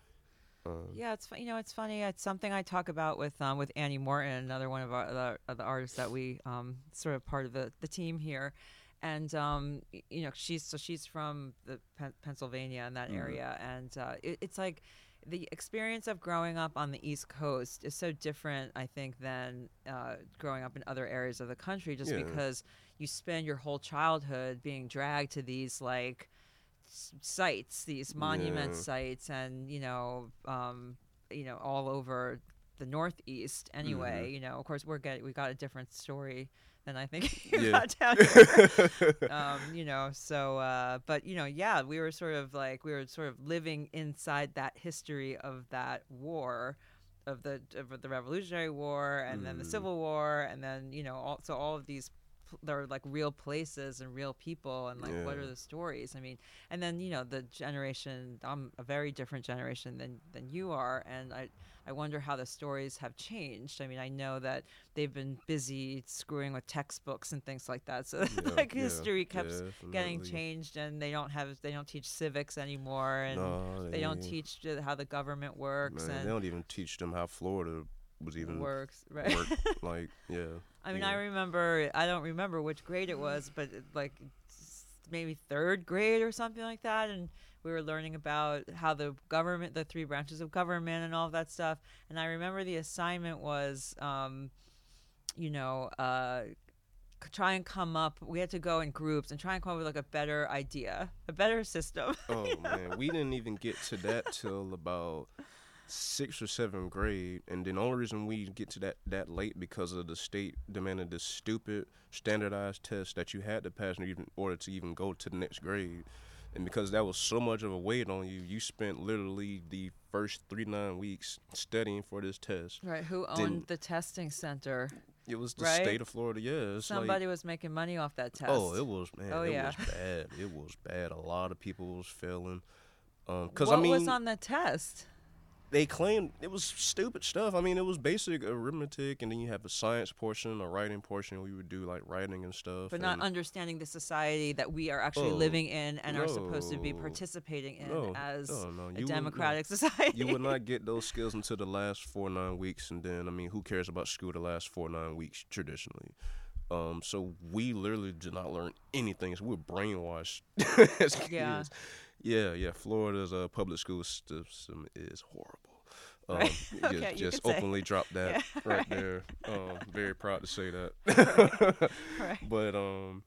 Um, Yeah, it's you know it's funny. It's something I talk about with um, with Annie Morton, another one of our the, of the artists that we um, sort of part of the, the team here, and um, you know she's so she's from the Pen- Pennsylvania in that Mhm. area, and uh, it, it's like the experience of growing up on the East Coast is so different, I think, than uh, growing up in other areas of the country, just Yeah. because you spend your whole childhood being dragged to these like s- sites, these monument Yeah. sites, and you know, um, you know, all over the Northeast. Anyway, Mm-hmm. you know, of course, we're get we got a different story than I think you Yeah. got down here um, you know, so, uh, but, you know, yeah, we were sort of like, we were sort of living inside that history of that war, of the, of the Revolutionary War, and then the Mm. Civil War, and then, you know, all, so all of these, are like real places and real people, and like, what are the stories? I mean, and then, you know, the generation, I'm a very different generation than, than you are, and I, I wonder how the stories have changed. I mean, I know that they've been busy screwing with textbooks and things like that. So Yeah, like yeah, history kept getting changed, and they don't have they don't teach civics anymore, and No, they don't teach how the government works Man, they don't even teach them how Florida was even works. Right. work. like, yeah. I mean, yeah. I remember. I don't remember which grade it was, but it, like maybe third grade or something like that, and we were learning about how the government, the three branches of government, and all of that stuff. And I remember the assignment was, um, you know, uh, try and come up. We had to go in groups and try and come up with like a better idea, a better system. Oh man, we didn't even get to that till about sixth or seventh grade, and then the only reason we get to that that late because of the state demanded this stupid standardized test that you had to pass in even order to even go to the next grade. And because that was so much of a weight on you, you spent literally the first three nine weeks studying for this test. right. Who owned Didn't- the testing center? It was the Right? state of Florida. Yeah, it's like Somebody was making money off that test. Oh, it was man. Oh, it yeah. was bad. It was bad. A lot of people was failing. Um, cause what I mean, was on the test? They claimed it was stupid stuff. I mean, it was basic arithmetic, and then you have a science portion, a writing portion. We would do like writing and stuff. but not understanding the society that we are actually Oh, living in and are supposed to be participating in no, as no, no, a you would- democratic society. You would not get those skills until the last four nine weeks, and then I mean, who cares about school the last four nine weeks traditionally? Um, so we literally did not learn anything. So we were brainwashed as kids. Yeah. Yeah, yeah. Florida's uh, public school system is horrible. Um, Right. just Okay, you just could say. openly drop that Yeah, right, right. there. Um, very proud to say that. right. But um,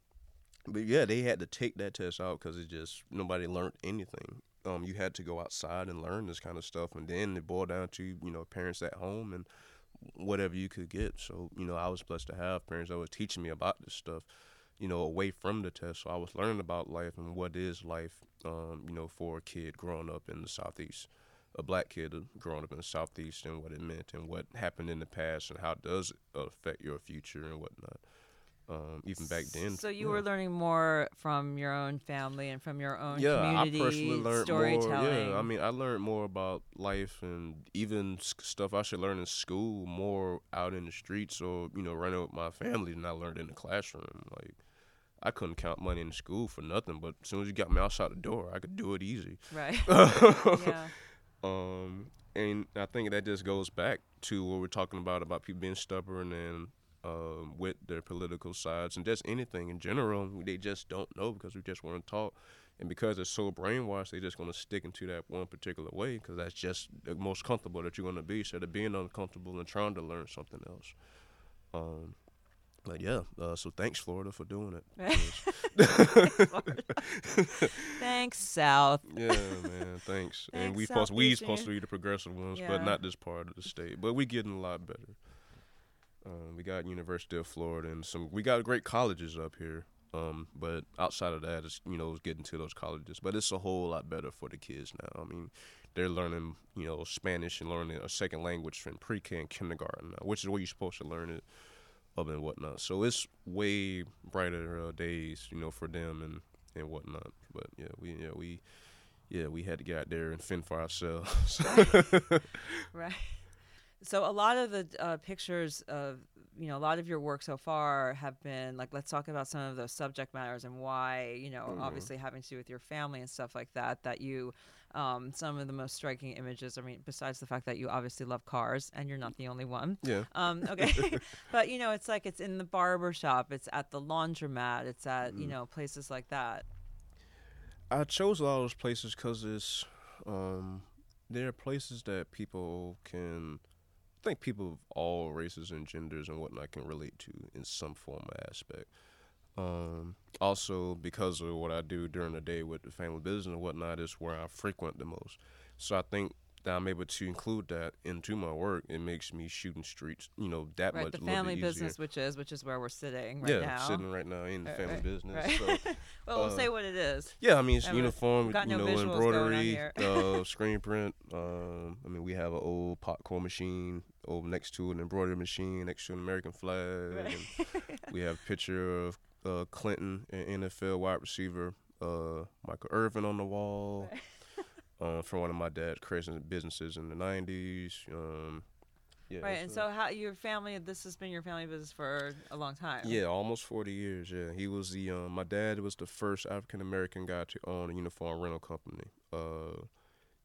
but yeah, they had to take that test out because it just nobody learned anything. Um, you had to go outside and learn this kind of stuff, and then it boiled down to you know parents at home and whatever you could get. So you know, I was blessed to have parents that were teaching me about this stuff. You know, away from the test, so I was learning about life and what is life. Um, you know, for a kid growing up in the southeast, a black kid growing up in the southeast, and what it meant and what happened in the past and how does it affect your future and whatnot. Um, even back then. So you yeah. were learning more from your own family and from your own yeah, community I personally learned storytelling. more. Yeah, I mean, I learned more about life and even stuff I should learn in school more out in the streets or you know running with my family than I learned in the classroom. Like I couldn't count money in school for nothing, but as soon as you got me outside the door, I could do it easy. right. yeah. Um, and I think that just goes back to what we're talking about about people being stubborn and um, with their political sides and just anything in general. They just don't know because we just weren't taught, and because they're so brainwashed, they're just gonna stick into that one particular way because that's just the most comfortable that you're gonna be instead of being uncomfortable and trying to learn something else. Um, but yeah, uh, so thanks Florida for doing it. Thanks, South. Yeah, man. Thanks. and Thanks, we supposed we Southeast supposed to be the progressive ones, Yeah. but not this part of the state. But we're getting a lot better. Um, we got University of Florida and some. We got great colleges up here. Um, but outside of that, it's you know it's getting to those colleges. But it's a whole lot better for the kids now. I mean, they're learning you know Spanish and learning a second language from pre-K and kindergarten now, which is where you're supposed to learn it up and whatnot. So it's way brighter uh, days, you know, for them and and whatnot. But yeah, we yeah we yeah we had to get out there and fend for ourselves. Right. So a lot of the uh, pictures of you know a lot of your work so far have been like let's talk about some of those subject matters and why you know Mhm. obviously having to do with your family and stuff like that that you um, some of the most striking images I mean besides the fact that you obviously love cars and you're not the only one yeah. um, okay but you know it's like it's in the barber shop it's at the laundromat it's at you Mhm. know places like that I chose a lot of those places because it's um, there are places that people can. I think people of all races and genders and whatnot can relate to in some form or aspect. Um, also, because of what I do during the day with the family business and whatnot, is where I frequent the most. So I think that I'm able to include that into my work. It makes me shooting streets, you know, that right, much. the family business, which is which is where we're sitting right yeah, now. sitting right now in the Right, family right, business. So well, we'll uh, say what it is. yeah, I mean it's we- uniform, got you no know, visuals going on embroidery, uh, screen print. Um, I mean we have an old popcorn machine over next to an embroidery machine next to an American flag. We have a picture of uh, Clinton, an NFL wide receiver, uh, Michael Irvin on the wall. uh, from one of my dad's crazy businesses in the '90s. Um, yeah, right, and so how your family? This has been your family business for a long time. Yeah, almost 40 years. Yeah, he was the um, my dad was the first African American guy to own a uniform rental company. Uh,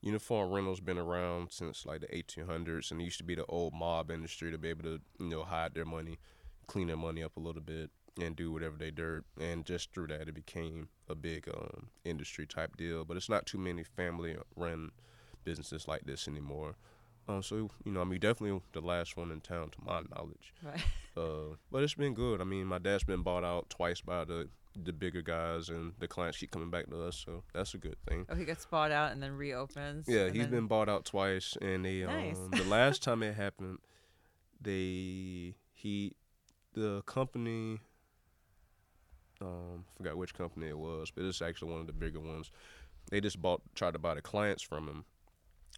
uniform rentals been around since like the 1800s, and it used to be the old mob industry to be able to you know hide their money, clean their money up a little bit, and do whatever they dirt. And just through that, it became a big um, industry type deal. But it's not too many family run businesses like this anymore. Um, so you know, I mean, definitely the last one in town to my knowledge. Right. Uh, but it's been good. I mean, my dad's been bought out twice by the the bigger guys, and the clients keep coming back to us, so that's a good thing. Oh, he gets bought out and then reopens. Yeah, he's then- been bought out twice, and they Nice. um, the last time it happened, they he the company um forgot which company it was, but it's actually one of the bigger ones. They just bought tried to buy the clients from him,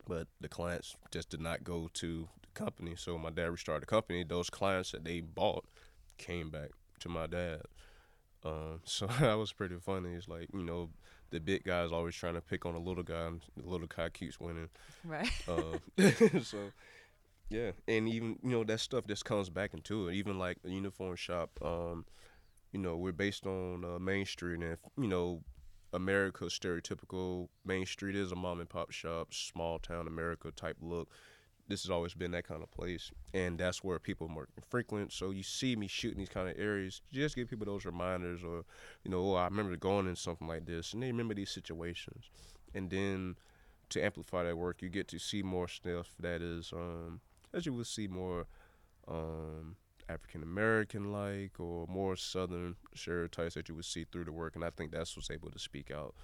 but the clients just did not go to the company. So my dad restarted the company. Those clients that they bought came back to my dad. Um, so that was pretty funny. It's like you know the big guy's always trying to pick on the little guy, and the little guy keeps winning. Right. Uh, so yeah, and even you know that stuff just comes back into it. Even like the uniform shop, um, you know, we're based on uh, Main Street, and if, you know, America's stereotypical Main Street is a mom and pop shop, small town America type look. This has always been that kind of place, and that's where people more frequent. So you see me shooting these kind of areas, just give people those reminders, or you know, oh, I remember going in something like this, and they remember these situations, and then to amplify that work, you get to see more stuff that is, um, as you will see more um, African American like or more Southern stereotypes that you would see through the work, and I think that's what's able to speak out.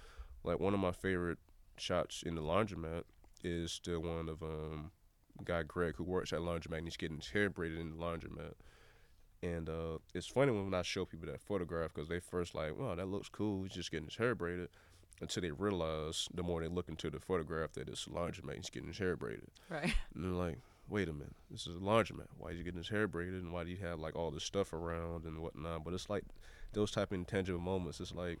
Like one of my favorite shots in the laundromat is still one of um guy Greg who works at laundromat and he's getting his hair braided in the laundromat. And uh, it's funny when I show people that photograph because they first like, wow, that looks cool. He's just getting his hair braided. Until they realize, the more they look into the photograph, that it's a laundromat. He's getting his hair braided. Right. And they're like, wait a minute, this is a laundromat. Why is he getting his hair braided and why do you have like all this stuff around and whatnot? But it's like those type of intangible moments. It's like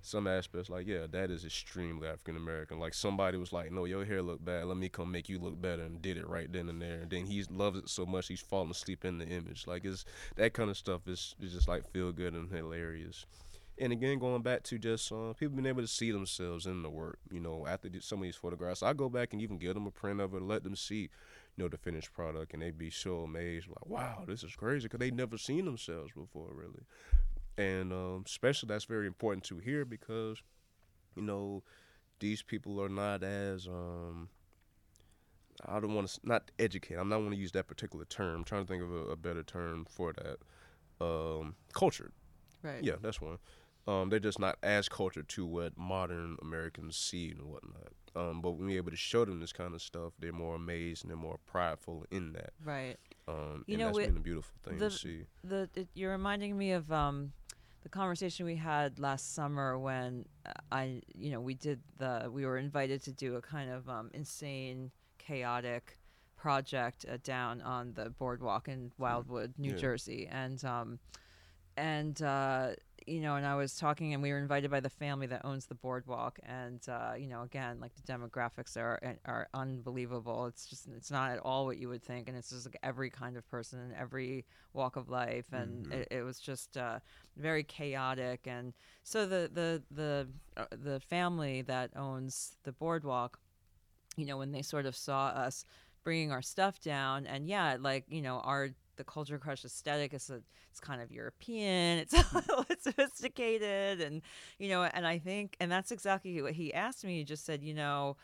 some aspects, like yeah, that is extremely African American. Like somebody was like, no, your hair look bad. Let me come make you look better, and did it right then and there. And then he loves it so much he's falling asleep in the image. Like it's that kind of stuff is, is just like feel good and hilarious. And again, going back to just uh, people being able to see themselves in the work. You know, after some of these photographs, I go back and even give them a print of it, let them see, you know, the finished product, and they'd be so amazed, like, wow, this is crazy, because they never seen themselves before, really. And um, especially that's very important to hear because, you know, these people are not as um, I don't want to not educate. I'm not want to use that particular term. I'm trying to think of a, a better term for that. Um, cultured. Right. Yeah, that's one. Um, they're just not as cultured to what modern Americans see and whatnot. Um, but when we're able to show them this kind of stuff, they're more amazed and they're more prideful in that. Right. Um, You and know, that's we- been a beautiful thing the- to see. the it, you're reminding me of um, the conversation we had last summer when uh, I you know we did the we were invited to do a kind of um, insane chaotic project uh, down on the boardwalk in Wildwood, New Yeah. Jersey, and um, and uh, you know, and I was talking, and we were invited by the family that owns the boardwalk, and uh, you know, again, like the demographics are are unbelievable. It's just it's not at all what you would think, and it's just like every kind of person in every walk of life, and Mhm. it, it was just uh, very chaotic. And so the the the uh, the family that owns the boardwalk, you know, when they sort of saw us bringing our stuff down, and yeah, like you know, our the culture crush aesthetic is a, it's kind of European, it's a little sophisticated, and you know, and I think, and that's exactly what he asked me. He just said, you know,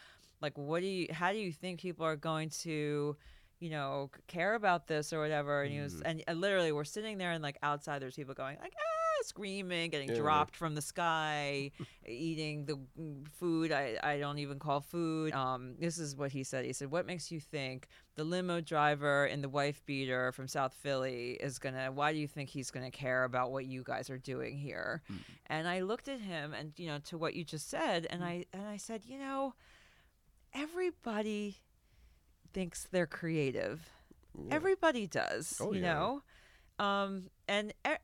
like what do you how do you think people are going to you know care about this or whatever and he was Mhm. and, and literally we're sitting there and like outside there's people going like ah screaming getting Yeah. dropped from the sky eating the mm, food I, I don't even call food um this is what he said he said what makes you think the limo driver and the wife beater from south philly is gonna why do you think he's gonna care about what you guys are doing here Mm. and i looked at him and you know to what you just said and i and i said you know everybody thinks they're creative Yeah. everybody does Oh, you yeah. know um and e-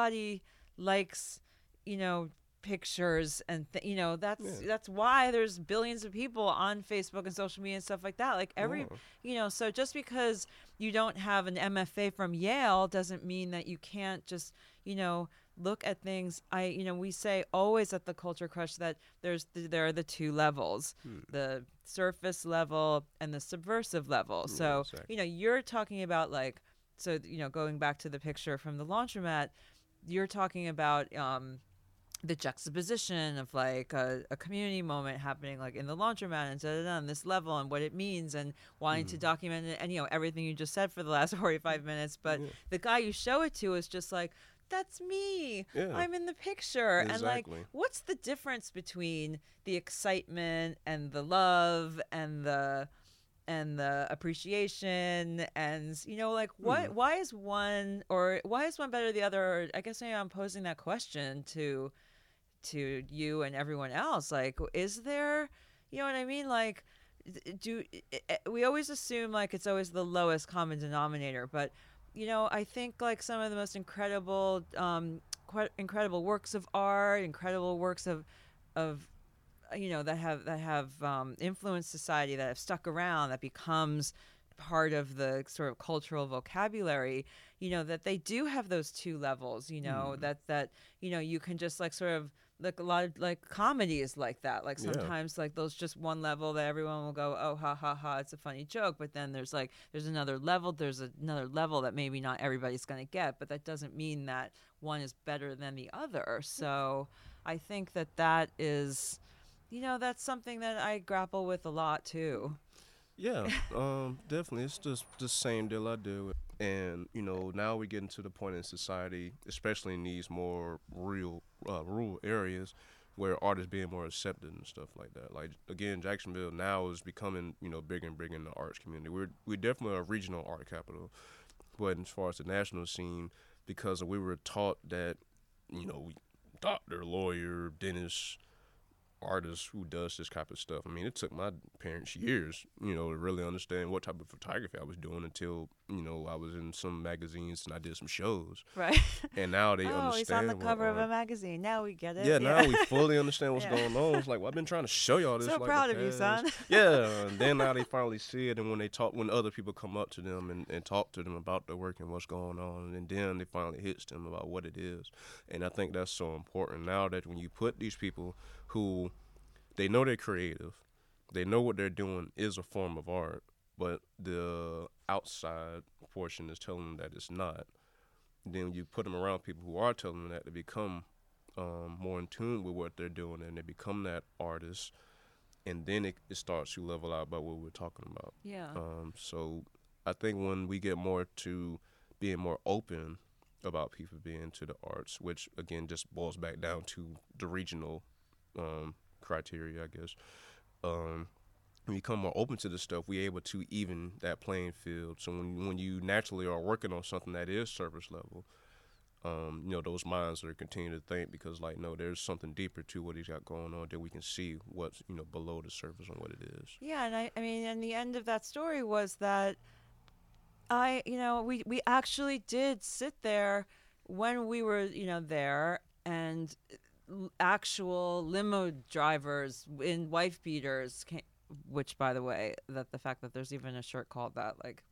everybody likes you know pictures and th- you know that's Yeah. that's why there's billions of people on facebook and social media and stuff like that like every you know so just because you don't have an mfa from yale doesn't mean that you can't just you know look at things i you know we say always at the culture crush that there's th- there are the two levels Hmm. the surface level and the subversive level Yeah, so exactly. you know you're talking about like so you know going back to the picture from the laundromat you're talking about um the juxtaposition of like a, a community moment happening like in the laundromat and da, da, da, on this level and what it means and wanting to Mhm. document it and you know everything you just said for the last 45 minutes but Yeah. the guy you show it to is just like that's me Yeah. i'm in the picture exactly. and like what's the difference between the excitement and the love and the and the appreciation and you know like what Hmm. why is one or why is one better than the other i guess maybe i'm posing that question to to you and everyone else like is there you know what i mean like do we always assume like it's always the lowest common denominator but you know i think like some of the most incredible um quite incredible works of art incredible works of of you know that have that have um, influenced society that have stuck around that becomes part of the sort of cultural vocabulary you know that they do have those two levels you know Mm. that that you know you can just like sort of like a lot of like comedy is like that like Yeah. sometimes like those just one level that everyone will go oh ha ha ha it's a funny joke but then there's like there's another level there's another level that maybe not everybody's going to get but that doesn't mean that one is better than the other so i think that that is you know that's something that i grapple with a lot too Yeah, um, definitely. It's just the same deal I do. And, you know, now we're getting to the point in society, especially in these more real, uh, rural areas, where art is being more accepted and stuff like that. Like, again, Jacksonville now is becoming, you know, bigger and bigger in the arts community. We're, we're definitely a regional art capital. But as far as the national scene, because we were taught that, you know, doctor, lawyer, dentist, artist who does this type of stuff. I mean, it took my parents years, you know, to really understand what type of photography I was doing until, you know, I was in some magazines and I did some shows. right And now they oh understand. he's on the cover of a magazine now we get it yeah, now we fully understand what's Yeah. going on. It's like, well, I've been trying to show y'all this. so like, proud of you son yeah, and then now they finally see it, and when they talk, when other people come up to them and, and talk to them about their work and what's going on, and then it finally hits them about what it is, and I think that's so important now that when you put these people who they know they're creative, they know what they're doing is a form of art, but the outside portion is telling them that it's not. Then you put them around people who are telling them that they become um, more in tune with what they're doing, and they become that artist and then it, it starts to level out about what we're talking about. yeah Um, so I think when we get more to being more open about people being into the arts, which again just boils back down to the regional um, criteria, I guess. Um, when you become more open to this stuff, we're able to even that playing field. So when when you naturally are working on something that is surface level, um, you know, those minds are continue to think because like no, there's something deeper to what he's got going on that we can see what's, you know, below the surface and what it is. Yeah, and I, I mean, and the end of that story was that I, you know, we we actually did sit there when we were, you know, there, and actual limo drivers in wife beaters, came, which, by the way, that the fact that there's even a shirt called that, like.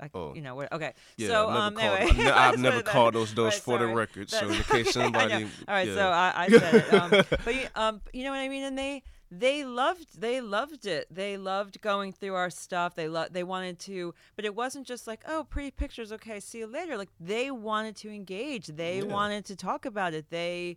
I, Oh. you know what? Okay, Yeah, so I've never um, called, anyway, I've ne- I've never called those those Right, for the sorry. record. So in case somebody, All right, yeah. so I, I said it. Um, but you, um, you know what I mean? And they they loved they loved it. They loved going through our stuff. They lo- they wanted to, but it wasn't just like oh pretty pictures. Okay, see you later. Like they wanted to engage. They Yeah. wanted to talk about it. They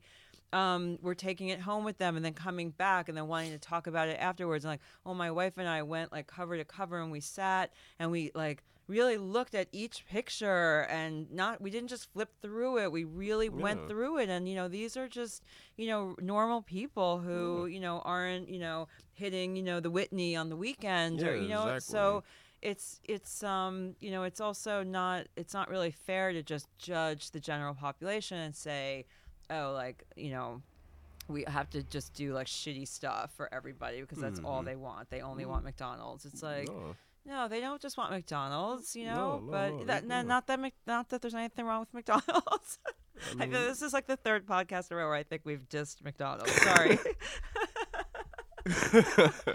um, were taking it home with them and then coming back and then wanting to talk about it afterwards. And like, oh, my wife and I went like cover to cover and we sat and we like really looked at each picture and not we didn't just flip through it we really yeah. went through it and you know these are just you know normal people who yeah. you know aren't you know hitting you know the whitney on the weekend yeah, or you know exactly. so it's it's um you know it's also not it's not really fair to just judge the general population and say oh like you know we have to just do like shitty stuff for everybody because that's mm-hmm. all they want they only mm-hmm. want mcdonald's it's like no. no. they don't just want McDonald's, you know. No, but no, that not that not that there's anything wrong with McDonald's. I mean, this is like the third podcast in a row where I think we've dissed McDonald's. Sorry.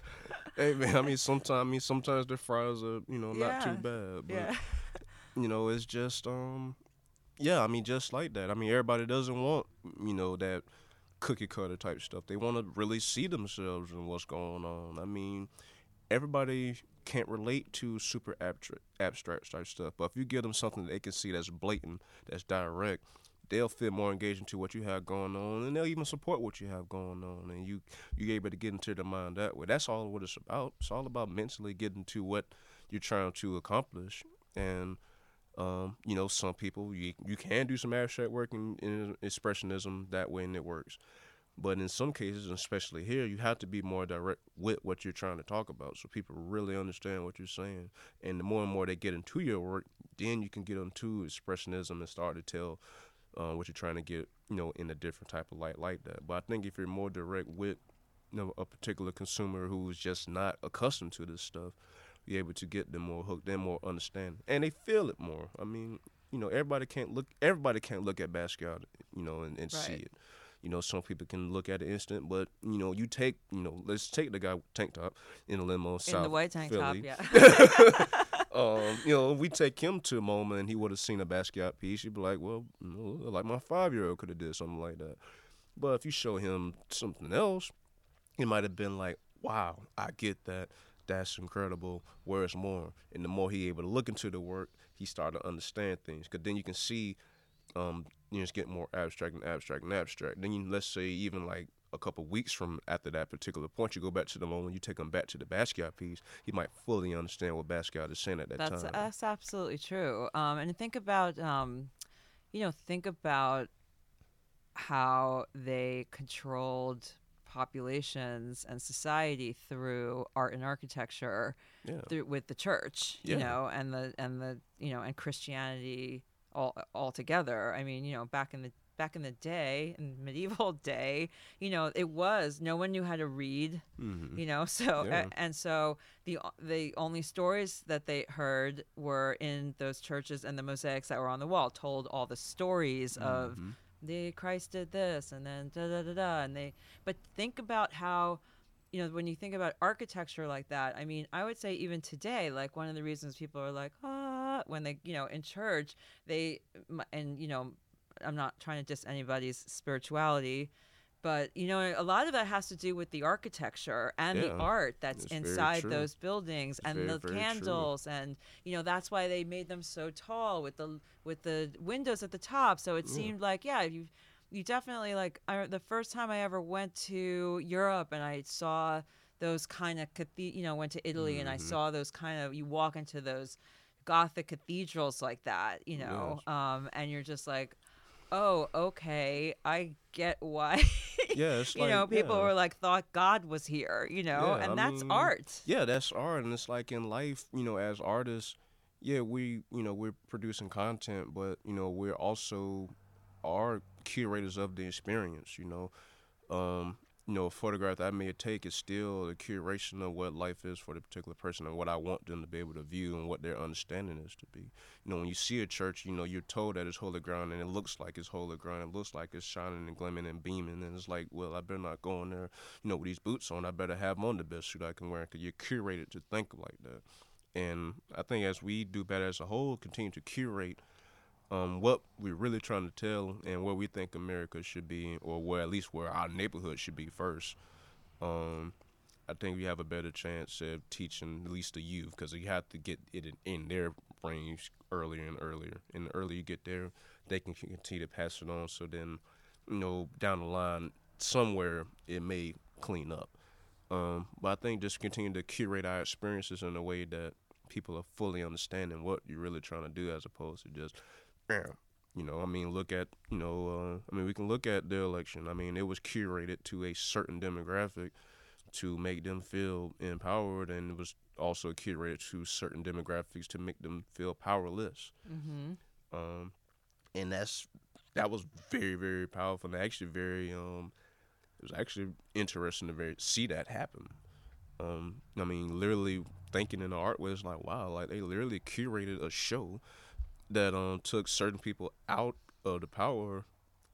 hey man, I mean sometimes I mean sometimes the fries are, you know, not too bad. But yeah. you know, it's just um yeah, I mean just like that. I mean everybody doesn't want, you know, that cookie cutter type stuff. They want to really see themselves and what's going on. I mean, everybody can't relate to super abstract abstract type stuff, but if you give them something that they can see that's blatant, that's direct, they'll feel more engaged into what you have going on, and they'll even support what you have going on, and you you're able to get into their mind that way. That's all what it's about. It's all about mentally getting to what you're trying to accomplish, and um, you know, some people you you can do some abstract work in, in expressionism that way, and it works. But in some cases, especially here, you have to be more direct with what you're trying to talk about, so people really understand what you're saying. And the more and more they get into your work, then you can get into expressionism and start to tell uh, what you're trying to get, you know, in a different type of light like that. But I think if you're more direct with, you know, a particular consumer who's just not accustomed to this stuff, you're able to get them more hooked, them more understanding, and they feel it more. I mean, you know, everybody can't look, everybody can't look at Basquiat, you know, and, and right. see it. You know, some people can look at it instant, but you know, you take, you know, let's take the guy tank top in a limo, in South the white tank Philly. top, yeah. um, you know, we take him to a moment and he would have seen a Basquiat piece, he'd be like, well, know, like my five year old could have did something like that. But if you show him something else, he might have been like, wow, I get that. That's incredible. Where's more? And the more he able to look into the work, he started to understand things. Because then you can see, um, you know, it's getting more abstract and abstract and abstract. Then you, let's say even like a couple weeks from after that particular point, you go back to the moment you take him back to the Basquiat piece, he might fully understand what Basquiat is saying at that that's, time. That's absolutely true. Um, and think about, um, you know, think about how they controlled populations and society through art and architecture yeah. through, with the church yeah. you know and the and the you know and christianity all all together i mean you know back in the back in the day, in medieval day, you know, it was no one knew how to read, mm-hmm. you know, so yeah. and so the the only stories that they heard were in those churches and the mosaics that were on the wall told all the stories mm-hmm. of the Christ did this and then da da da da and they but think about how you know when you think about architecture like that i mean i would say even today like one of the reasons people are like ah when they you know in church they and you know I'm not trying to diss anybody's spirituality, but you know a lot of that has to do with the architecture and yeah, the art that's inside those buildings it's and very, the very candles true. and you know that's why they made them so tall with the with the windows at the top so it yeah. seemed like yeah you you definitely like I, the first time I ever went to Europe and I saw those kind of cathed- you know went to Italy mm-hmm. and I mm-hmm. saw those kind of you walk into those gothic cathedrals like that you know yes. um and you're just like oh, okay, I get why. Yeah, it's you like, know, people yeah. were like thought God was here, you know, Yeah, and I that's mean, art. Yeah, that's art, and it's like in life, you know, as artists, yeah, we, you know, we're producing content, but you know, we're also are curators of the experience. You know, um, you know, a photograph that I may take is still a curation of what life is for the particular person and what I want them to be able to view and what their understanding is to be. You know, when you see a church, you know, you're told that it's holy ground and it looks like it's holy ground. It looks like it's shining and gleaming and beaming. And it's like, well, I better not go in there, you know, with these boots on. I better have on the best suit I can wear because you're curated to think like that. And I think as we do better as a whole, continue to curate um, what we're really trying to tell and where we think America should be, or where at least where our neighborhood should be first. Um, I think we have a better chance of teaching at least the youth because you have to get it in, in, their brains earlier and earlier. And the earlier you get there, they can continue to pass it on. So then you know, down the line somewhere it may clean up. Um, but I think just continue to curate our experiences in a way that people are fully understanding what you're really trying to do, as opposed to just, you know, I mean, look at, you know, uh, I mean, we can look at the election. I mean, it was curated to a certain demographic to make them feel empowered, and it was also curated to certain demographics to make them feel powerless. Mm-hmm. Um, and that's that was very very powerful and actually very um, it was actually interesting to very see that happen. Um, I mean, literally thinking in the art was like, wow, like they literally curated a show that um took certain people out of the power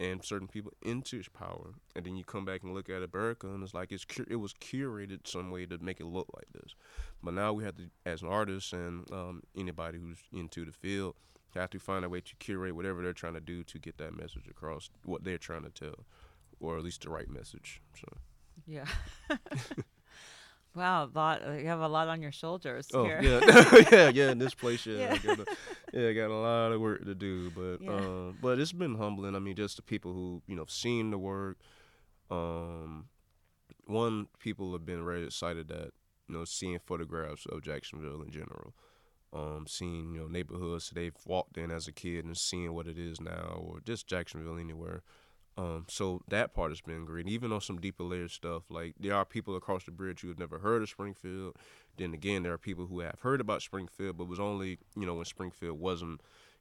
and certain people into power, and then you come back and look at America, and it's like it's it was curated some way to make it look like this. But now we have to, as an artist and um, anybody who's into the field, have to find a way to curate whatever they're trying to do to get that message across, what they're trying to tell, or at least the right message. So. Yeah. Wow, a lot. You have a lot on your shoulders oh, here. yeah, yeah, yeah. In this place, yeah, Yeah. I got a, yeah, I got a lot of work to do, but Yeah. um, but it's been humbling. I mean, just the people who you know seen the work. Um, one people have been very excited that you know seeing photographs of Jacksonville in general. Um, seeing you know neighborhoods they've walked in as a kid and seeing what it is now, or just Jacksonville anywhere. Um, so that part has been great. Even on some deeper layer stuff, like there are people across the bridge who have never heard of Springfield. Then again, there are people who have heard about Springfield, but was only you know when Springfield wasn't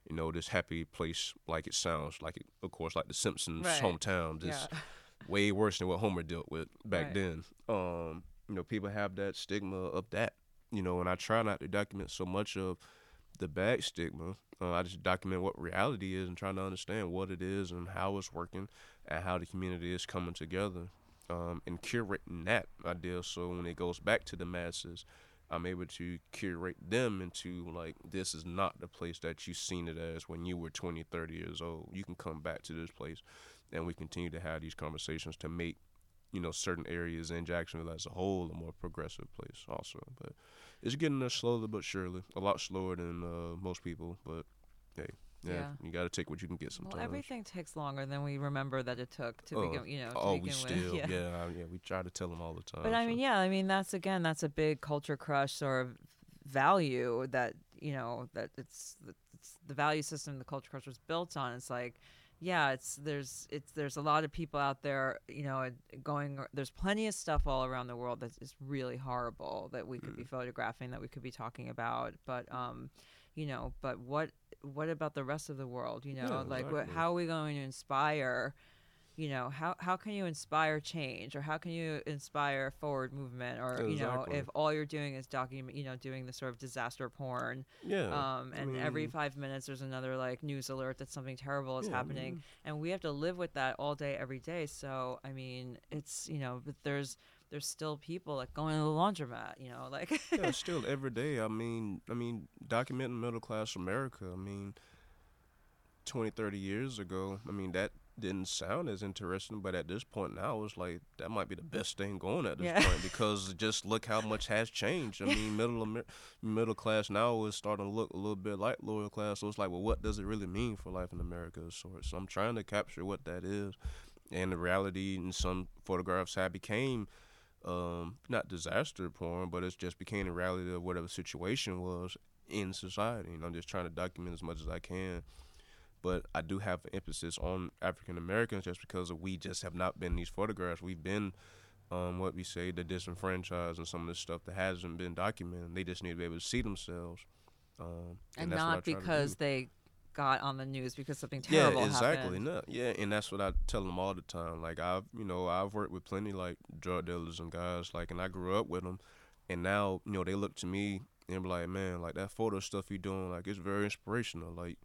you know this happy place like it sounds like it. Of course, like the Simpsons' Right. hometown, just Yeah. way worse than what Homer dealt with back Right. then. Um, you know, people have that stigma of that. You know, and I try not to document so much of the bad stigma. Uh, I just document what reality is and trying to understand what it is and how it's working and how the community is coming together. Um, and curating that idea so when it goes back to the masses, I'm able to curate them into like this is not the place that you seen it as when you were 20, 30 years old. You can come back to this place and we continue to have these conversations to make you know certain areas in Jacksonville as a whole a more progressive place also. But it's getting there slowly but surely. A lot slower than uh, most people, but hey, yeah, Yeah. you got to take what you can get sometimes. Well, everything takes longer than we remember that it took to Oh, begin. You know, to oh, we with. still, yeah. yeah, yeah, we try to tell them all the time. But I so. mean, yeah, I mean that's again that's a big culture crush sort of value that you know that it's, it's the value system the culture crush was built on. It's like, yeah, it's there's it's there's a lot of people out there, you know, going. There's plenty of stuff all around the world that is really horrible that we could be photographing, that we could be talking about. But um, you know, but what what about the rest of the world? You know, Yeah, like what, how are we going to inspire? You know how how can you inspire change or how can you inspire forward movement or you know if all you're doing is document you know doing the sort of disaster porn yeah, um I and every 5 minutes there's another like news alert that something terrible is Yeah, I happening mean- and we have to live with that all day every day so i mean it's you know but there's there's still people like going to the laundromat you know like yeah, still every day. I mean, I mean, documenting middle class America. I mean, 20, 30 years ago, I mean that didn't sound as interesting, but at this point now, it's like that might be the best thing going at this Yeah. point because just look how much has changed. I mean, middle Amer- middle class now is starting to look a little bit like lower class. So it's like, well, what does it really mean for life in America? of sorts? So I'm trying to capture what that is, and the reality in some photographs have became um, not disaster porn, but it's just became the reality of whatever situation was in society. And I'm just trying to document as much as I can. But I do have an emphasis on African Americans just because of we just have not been these photographs. We've been um, what we say the disenfranchised and some of this stuff that hasn't been documented. They just need to be able to see themselves. Um, and I not because they got on the news because something Yeah, terrible exactly. happened No, yeah, and that's what I tell them all the time. Like I've, you know, I've worked with plenty like drug dealers and guys, like, and I grew up with them, and now, you know, they look to me and be like, man, like that photo stuff you doing, like, it's very inspirational. Like,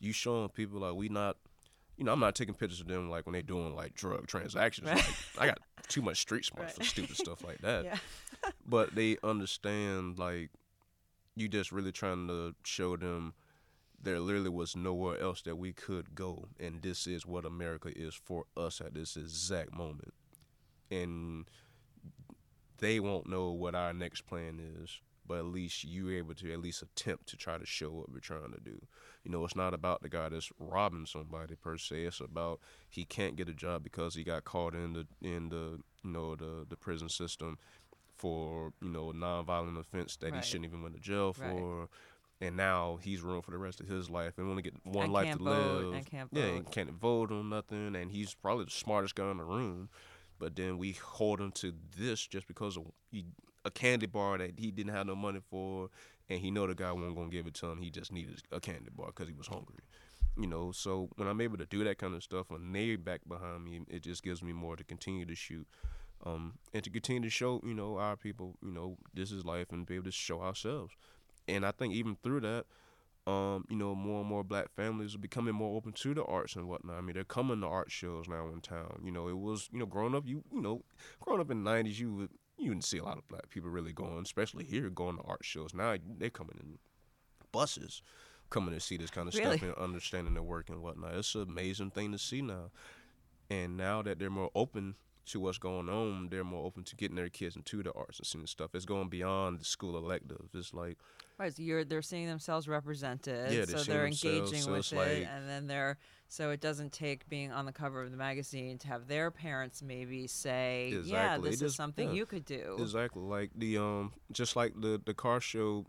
you showing people like we not, you know, I'm not taking pictures of them like when they're doing like drug transactions. Right. Like, I got too much street smart for stupid stuff like that. yeah But they understand like you just really trying to show them there literally was nowhere else that we could go and this is what America is for us at this exact moment. And they won't know what our next plan is, but at least you're able to at least attempt to try to show what we're trying to do. You know, it's not about the guy that's robbing somebody per se. It's about he can't get a job because he got caught in the in the you know the the prison system for you know a nonviolent offense that Right. he shouldn't even went to jail Right. for. And now he's ruined for the rest of his life, and only get one And life to vote, live. yeah, vote. and can't vote on nothing, and he's probably the smartest guy in the room. But then we hold him to this just because of he, a candy bar that he didn't have no money for, and he know the guy wasn't gonna give it to him. He just needed a candy bar because he was hungry. You know, so when I'm able to do that kind of stuff, when they back behind me, it just gives me more to continue to shoot, um, and to continue to show, you know, our people, you know, this is life, and be able to show ourselves. And I think even through that, um, you know, more and more black families are becoming more open to the arts and whatnot. I mean, they're coming to art shows now in town. You know, it was, you know, growing up, you, you know, growing up in the '90s, you would, you didn't see a lot of black people really going, especially here, going to art shows. Now they're coming in buses, coming to see this kind of Really? stuff and understanding their work and whatnot. It's an amazing thing to see now. And now that they're more open to what's going on, they're more open to getting their kids into the arts and seeing stuff. It's going beyond the school elective. It's like Right, so you're they're seeing themselves represented, Yeah, they're so they're engaging so with it, like- and then they're so it doesn't take being on the cover of the magazine to have their parents maybe say, "Yeah, this it is just- something yeah. you could do." Exactly. Like the um just like the the car show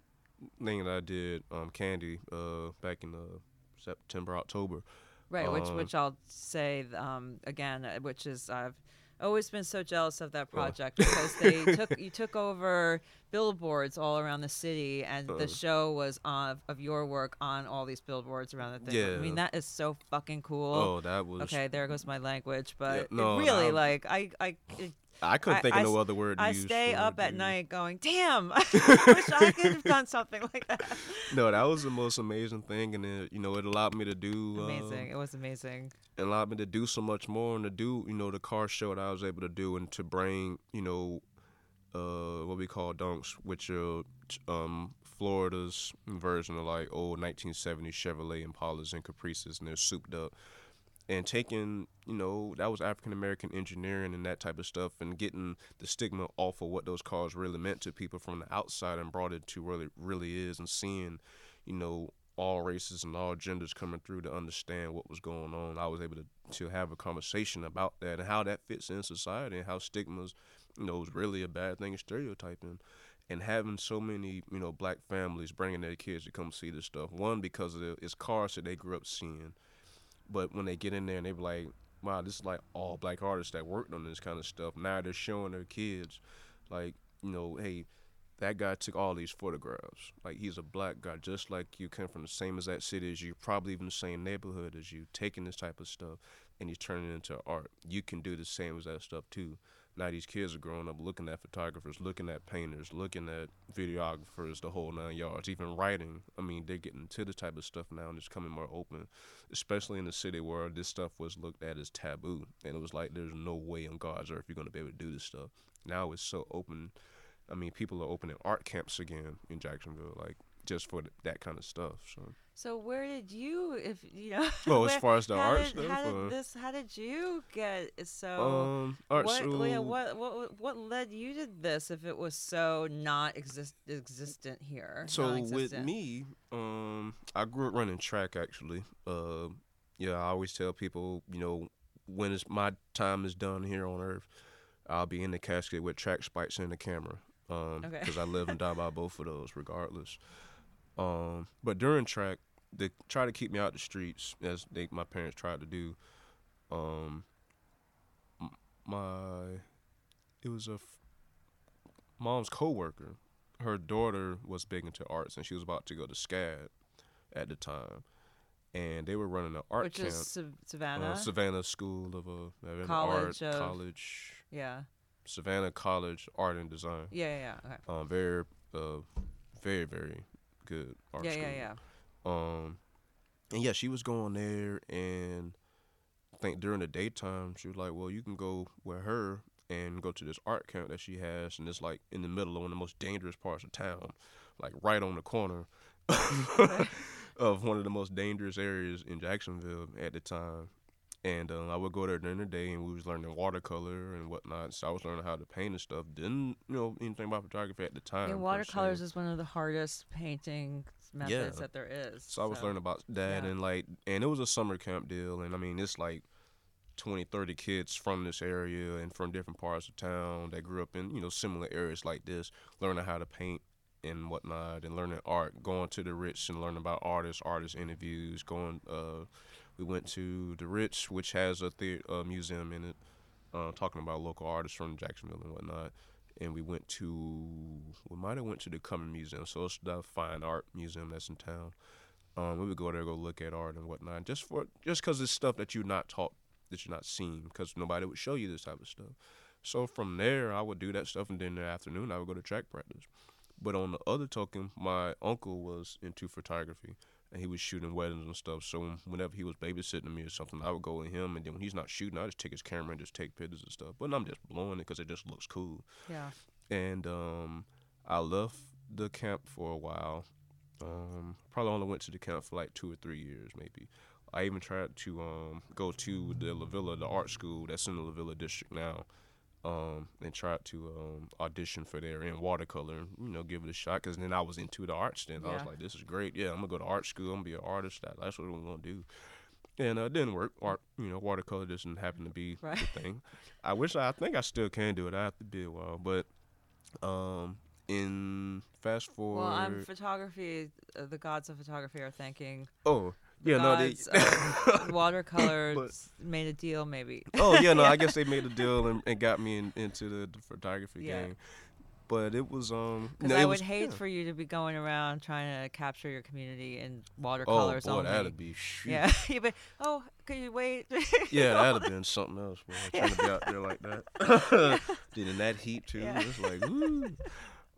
thing that I did, um Candy, uh back in uh September, October. Right, which Um, which I'll say um, again, uh, which is I've always been so jealous of that Oh. project because they took you took over billboards all around the city, and the Uh. show was on of your work on all these billboards around the thing. Yeah. I mean that is so fucking cool. Oh, that was Okay, there goes my language, but it no, really, I'm- like, I, I, it, I couldn't I- think I of no other word I use stay up at night going, "Damn, I wish I could have done something like that." No, that was the most amazing thing and it, you know, it allowed me to do uh, Amazing! It was amazing. it allowed me to do so much more and to do, you know, the car show that I was able to do and to bring, you know, uh, what we call dunks, which are um, Florida's version of like old 1970s Chevrolet Impalas and Caprices, and they're souped up. And taking, you know, that was African American engineering and that type of stuff, and getting the stigma off of what those cars really meant to people from the outside and brought it to where it really is, and seeing, you know, all races and all genders coming through to understand what was going on. I was able to, to have a conversation about that and how that fits in society and how stigmas, you know, is really a bad thing and stereotyping. And having so many, you know, black families bringing their kids to come see this stuff. One, because of the, it's cars that they grew up seeing. But when they get in there and they be like, wow, this is like all black artists that worked on this kind of stuff. Now they're showing their kids, like, you know, hey, that guy took all these photographs. Like he's a black guy, just like you, came from the same as that city as you, probably even the same neighborhood as you, taking this type of stuff and he's turning it into art. You can do the same as that stuff too. Now these kids are growing up looking at photographers, looking at painters, looking at videographers, the whole nine yards, even writing. I mean, they're getting to the type of stuff now and it's coming more open, especially in the city where this stuff was looked at as taboo. And it was like, there's no way on God's earth you're going to be able to do this stuff. Now it's so open. I mean, people are opening art camps again in Jacksonville, like just for th- that kind of stuff. So, So where did you, if you know? Oh, as far as the art did, stuff, How or- did this? How did you get so? um, art what, yeah, what what what led you to this if it was so not exist existent here? So with me, um, I grew up running track actually. Uh, yeah, I always tell people, you know, when it's my time is done here on Earth, I'll be in the casket with track spikes in the camera. Um, Okay. because I live and die by both of those, regardless. Um, but during track, they try to keep me out the streets, as they my parents tried to do. Um, my it was a f- mom's coworker her daughter was big into arts and she was about to go to SCAD at the time. And they were running an art which camp. is Savannah. uh, Savannah School of uh, College Art of- College, yeah. Savannah College Art and Design. yeah, yeah, yeah. Okay. Um, very, uh, very, very good art Yeah, school. yeah, yeah. Um, and yeah, she was going there, and I think during the daytime, she was like, "Well, you can go with her and go to this art camp that she has, and it's like in the middle of one of the most dangerous parts of town, like right on the corner of one of the most dangerous areas in Jacksonville at the time." And uh, I would go there during the day, and we was learning watercolor and whatnot. So I was learning how to paint and stuff. Didn't you know anything about photography at the time. Yeah, watercolors is one of the hardest painting methods Yeah. that there is. So I was learning about that, yeah. and like, and it was a summer camp deal, and I mean, it's like 20, 30 kids from this area and from different parts of town that grew up in you know similar areas like this, learning how to paint and whatnot, and learning art, going to the Ritz and learning about artists, artist interviews, going. uh We went to the Ritz, which has a the- uh, museum in it, uh, talking about local artists from Jacksonville and whatnot. And we went to, we might have went to the Cummer Museum, so it's the fine art museum that's in town. Um, we would go there, go look at art and whatnot, just for just because it's stuff that you're not taught, that you're not seen, because nobody would show you this type of stuff. So from there, I would do that stuff, and then in the afternoon, I would go to track practice. But on the other token, my uncle was into photography, and he was shooting weddings and stuff. So whenever he was babysitting me or something, I would go with him, and then when he's not shooting, I just take his camera and just take pictures and stuff. But I'm just blowing it because it just looks cool Yeah. and um, I left the camp for a while. Um, probably only went to the camp for like two or three years, maybe. I even tried to um, go to the LaVilla, the art school that's in the LaVilla district now, um, and tried to um, audition for there in watercolor, and, you know, give it a shot. Cause then I was into the arts. Then I was like, this is great. Yeah, I'm gonna go to art school. I'm gonna be an artist. That, that's what I'm gonna do. And uh, it didn't work. Art, you know, watercolor doesn't happen to be Right. the thing. I wish I, I think I still can do it. I have to be a while, but um, in fast forward. Well, I'm photography. Uh, the gods of photography are thanking oh yeah, no, they. gods of watercolors made a deal, maybe. oh yeah, no, I guess they made a deal and, and got me in, into the, the photography Yeah. game. But it was um. No, I would was- hate yeah. for you to be going around trying to capture your community in Oh watercolors boy, only. that'd be shoot. yeah, you'd be, oh, could you wait? Yeah, that'd have been something else, man. Trying to be out there like that. then in that heat too, Yeah. it's like woo.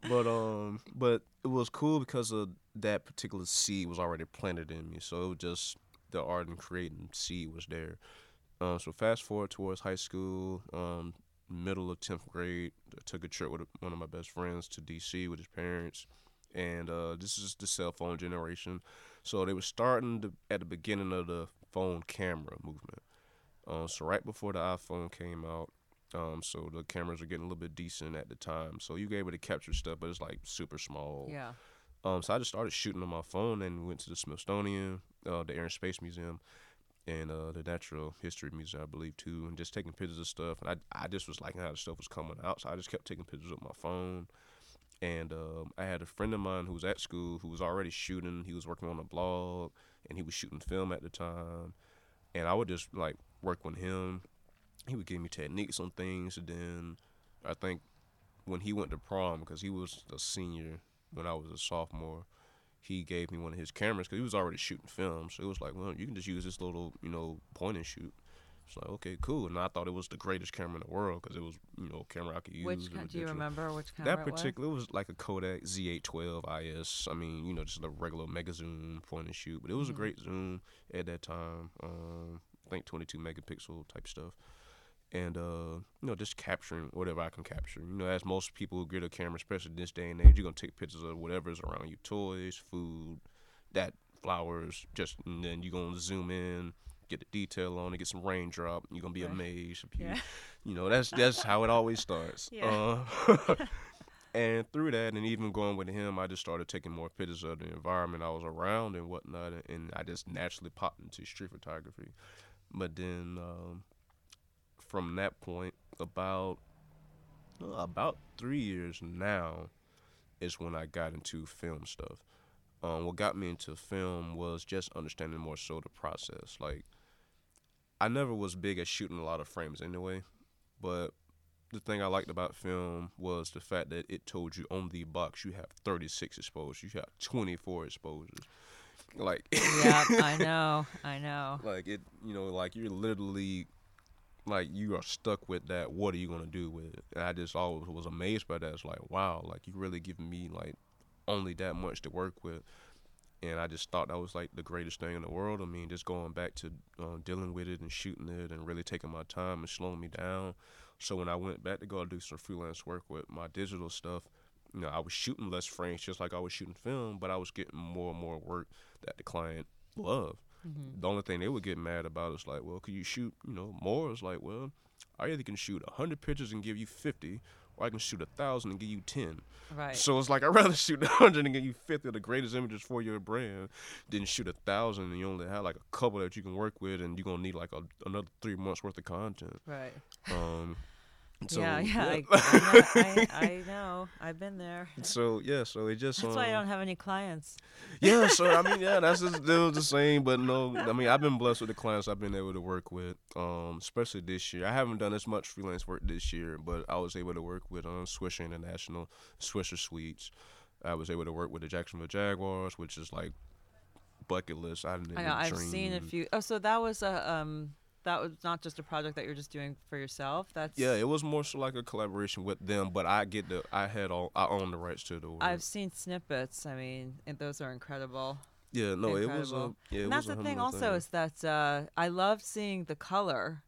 But um, but it was cool because of that particular seed was already planted in me. So it was just the art and creating seed was there. Um, so fast forward towards high school, um, middle of tenth grade, I took a trip with one of my best friends to D.C. with his parents, and uh, this is the cell phone generation. So they were starting to, at the beginning of the phone camera movement. Um, so right before the iPhone came out, um, so the cameras were getting a little bit decent at the time. So you were able to capture stuff, but it's like super small. yeah. Um, so I just started shooting on my phone and went to the Smithsonian, uh, the Air and Space Museum, and uh, the Natural History Museum, I believe, too, and just taking pictures of stuff. And I, I just was liking how the stuff was coming out, so I just kept taking pictures with my phone. And um, I had a friend of mine who was at school who was already shooting. He was working on a blog, and he was shooting film at the time. And I would just like work with him. He would give me techniques on things, and then I think when he went to prom, because he was a senior when I was a sophomore, he gave me one of his cameras because he was already shooting film. So it was like, well, you can just use this little, you know, point and shoot. It's like, okay, cool. And I thought it was the greatest camera in the world because it was, you know, a camera I could use. Which It ca- was do you remember which camera That it was? particular it was like a Kodak Z812 IS. I mean, you know, just a regular mega zoom point and shoot, but it was Mhm. a great zoom at that time. Um, I think 22 megapixel type stuff, and uh, you know, just capturing whatever I can capture. You know, as most people who get a camera, especially this day and age, you're gonna take pictures of whatever's around you, toys, food, that flowers. Just and then you're gonna zoom in. Get the detail on it, get some raindrop. You're gonna be Right. amazed. You, Yeah. you know, that's that's how it always starts. Yeah. Uh, and through that, and even going with him, I just started taking more pictures of the environment I was around and whatnot, and I just naturally popped into street photography. But then, um, from that point, about uh, about three years now, is when I got into film stuff. Um, what got me into film was just understanding more so the process. Like, I never was big at shooting a lot of frames anyway, but the thing I liked about film was the fact that it told you on the box you have 36 exposures, you have 24 exposures. Like, yeah, I know, I know. like it, you know, like you're literally like you are stuck with that. What are you gonna do with it? And I just always was amazed by that. It's like, wow, like you really giving me like only that much to work with. And I just thought that was like the greatest thing in the world. I mean, just going back to uh, dealing with it and shooting it and really taking my time and slowing me down. So when I went back to go do some freelance work with my digital stuff, you know, I was shooting less frames just like I was shooting film, but I was getting more and more work that the client loved. Mhm. The only thing they would get mad about is like, well, could you shoot, you know, more? It's like, well, I either can shoot hundred pictures and give you fifty, or I can shoot a thousand and give you ten. Right. So it's like I'd rather shoot a hundred and give you fifty of the greatest images for your brand than shoot a thousand and you only have like a couple that you can work with and you're gonna need like a, another three months worth of content. right. Um, so, yeah, yeah. I, yeah. I, know, I, I know. I've been there. so yeah, so it just That's why I um, don't have any clients. yeah, so I mean, yeah, that's just, still the same, but no, I mean, I've been blessed with the clients I've been able to work with, um, especially this year. I haven't done as much freelance work this year, but I was able to work with um, Swisher International, Swisher Sweets. I was able to work with the Jacksonville Jaguars, which is like bucket list. I didn't I know. I've seen a few. Oh, so that was a um. That was not just a project that you're just doing for yourself. That's Yeah, it was more so like a collaboration with them, but I get the I had all I own the rights to the work. I've seen snippets. I mean, and those are incredible. yeah, no, it was a incredible. yeah, and that's the thing. Also, thing. is that uh, I love seeing the color.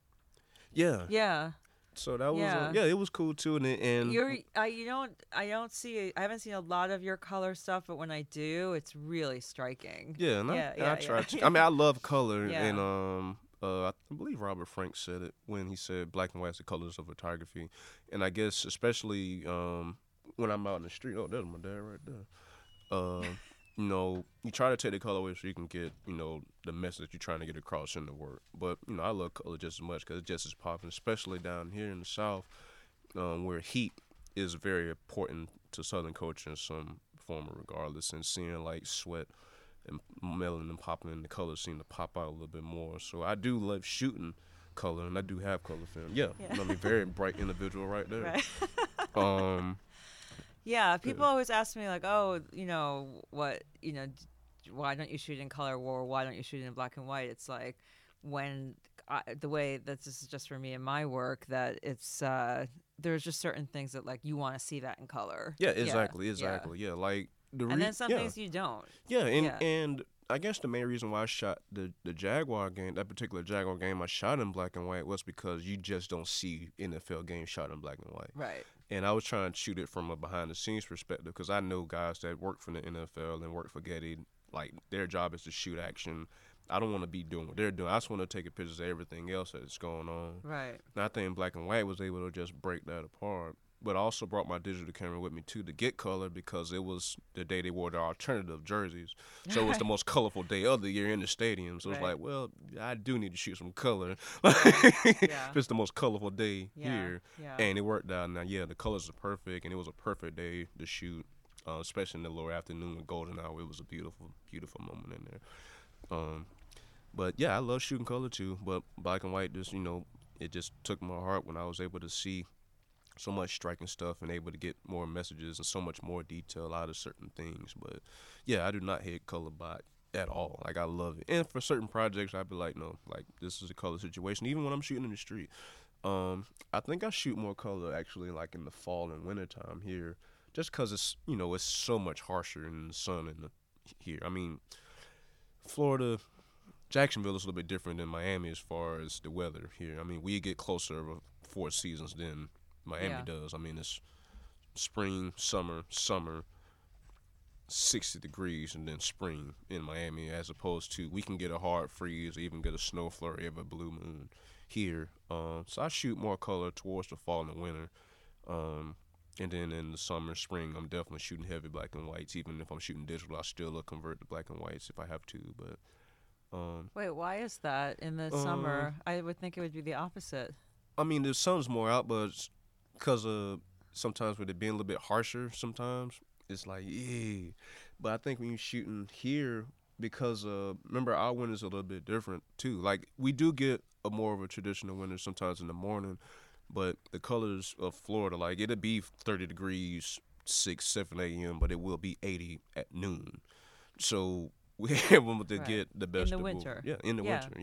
yeah. Yeah, So that was Yeah. a, yeah, it was cool too, and and you're. I you don't. I don't see. I haven't seen a lot of your color stuff, but when I do, it's really striking. Yeah, and I, Yeah, and yeah, I try to. I mean, I love color, Yeah. and um, uh, I believe Robert Frank said it when he said black and white's the colors of photography, and I guess especially um when I'm out in the street. Oh, there's my dad right there. Um, you know, you try to take the color away so you can get you know the message you're trying to get across in the work. But you know, I love color just as much because it's just as popping, especially down here in the South, um, where heat is very important to Southern culture in some form or regardless, and seeing like sweat and melanin popping and the colors seem to pop out a little bit more. So I do love shooting color, and I do have color film. Yeah, Yeah. I mean, very bright individual right there. Right. Um, Yeah, people always ask me like, "Oh, you know what? You know, why don't you shoot in color, or why don't you shoot in black and white?" It's like when I, the way that this is just for me in my work that it's uh, there's just certain things that like you want to see that in color. yeah, exactly, yeah. exactly. Yeah, like the And then some yeah. things you don't. Yeah, and Yeah. and I guess the main reason why I shot the the Jaguar game, that particular Jaguar game, I shot in black and white was because you just don't see NFL games shot in black and white. Right. And I was trying to shoot it from a behind the scenes perspective because I know guys that work for the NFL and work for Getty, like their job is to shoot action. I don't want to be doing what they're doing. I just want to take pictures of everything else that's going on. Right. And I think black and white was able to just break that apart. But I also brought my digital camera with me too to get color because it was the day they wore their alternative jerseys. So it was the most colorful day of the year in the stadium. So it's Right. like, well, I do need to shoot some color. Yeah. It's the most colorful day Yeah. here. Yeah. And it worked out. Now, yeah, the colors are perfect, and it was a perfect day to shoot, uh, especially in the lower afternoon with golden hour. It was a beautiful, beautiful moment in there. Um, but yeah, I love shooting color too. But black and white, just you know, it just took my heart when I was able to see so much striking stuff and able to get more messages and so much more detail out of certain things. But yeah, I do not hate color bot at all. Like I love it. And for certain projects, I'd be like, no, like this is a color situation. Even when I'm shooting in the street, um, I think I shoot more color actually like in the fall and winter time here, just because it's you know it's so much harsher in the sun and here. I mean, Florida. Jacksonville is a little bit different than Miami as far as the weather here. I mean, we get closer of four seasons than Miami Yeah. does. I mean, it's spring, summer, summer, 60 degrees, and then spring in Miami, as opposed to we can get a hard freeze or even get a snow flurry of a blue moon here. Um, so I shoot more color towards the fall and the winter. Um, and then in the summer, spring, I'm definitely shooting heavy black and whites. Even if I'm shooting digital, I still convert to black and whites if I have to. But um, Wait, why is that in the summer? I would think it would be the opposite. I mean, the sun's more out, but because of sometimes with it being a little bit harsher, sometimes it's like yeah. But I think when you're shooting here, because uh, remember our winter's a little bit different too. Like we do get a more of a traditional winter sometimes in the morning, but the colors of Florida, like it'll be 30 degrees, six, seven a.m., but it will be 80 at noon. So we're able to Right. get the best in the winter. Yeah, in the Yeah. winter.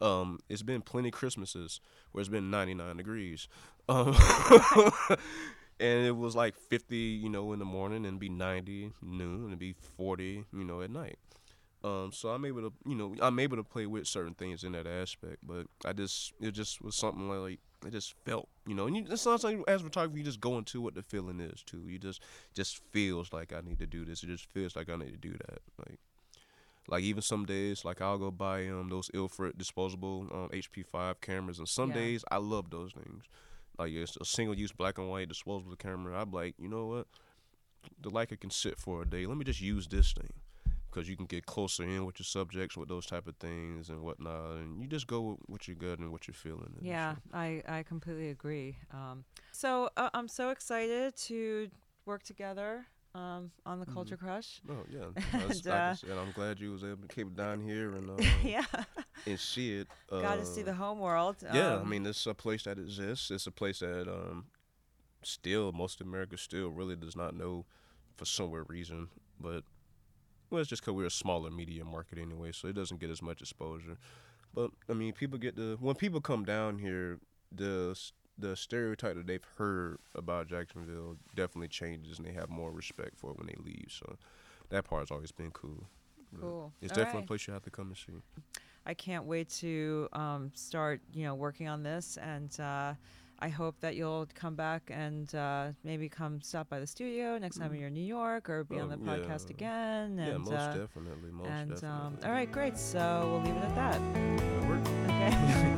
Yeah. Um, it's been plenty Christmases where it's been 99 degrees. Um, and it was like 50, you know, in the morning and be 90 noon and be 40, you know, at night. Um, so I'm able to, you know, I'm able to play with certain things in that aspect, but I just, it just was something like, it just felt, you know, and you, it's not like as a photographer, you just go into what the feeling is too. You just, just feels like I need to do this. It just feels like I need to do that. Like, Like even some days, like I'll go buy um those Ilford disposable um HP5 cameras, and some Yeah. days I love those things. Like it's a single use black and white disposable camera. I'm like, you know what? The Leica can sit for a day. Let me just use this thing because you can get closer in with your subjects with those type of things and whatnot, and you just go with what you're good and what you're feeling. Yeah. I, I completely agree. Um, so uh, I'm so excited to work together um, on the. Culture Crush. Oh yeah, That's- And, I uh, I'm glad you was able to keep it down here and uh, yeah, and see it. Uh, got to see the home world. Yeah, I Um, mean, it's a place that exists. It's a place that um, still most of America still really does not know for some weird reason. But well, it's just because we're a smaller media market anyway, so it doesn't get as much exposure. But I mean, people get the when people come down here, the the stereotype that they've heard about Jacksonville definitely changes, and they have more respect for it when they leave. So that part's always been cool. But Cool. It's All definitely right. a place you have to come and see. I can't wait to um, start, you know, working on this, and uh, I hope that you'll come back and uh, maybe come stop by the studio next time Mhm. you're in New York, or be on the Um, podcast yeah. again. yeah, And, most uh, definitely. Most and definitely. um, all right, great. So we'll leave it at that.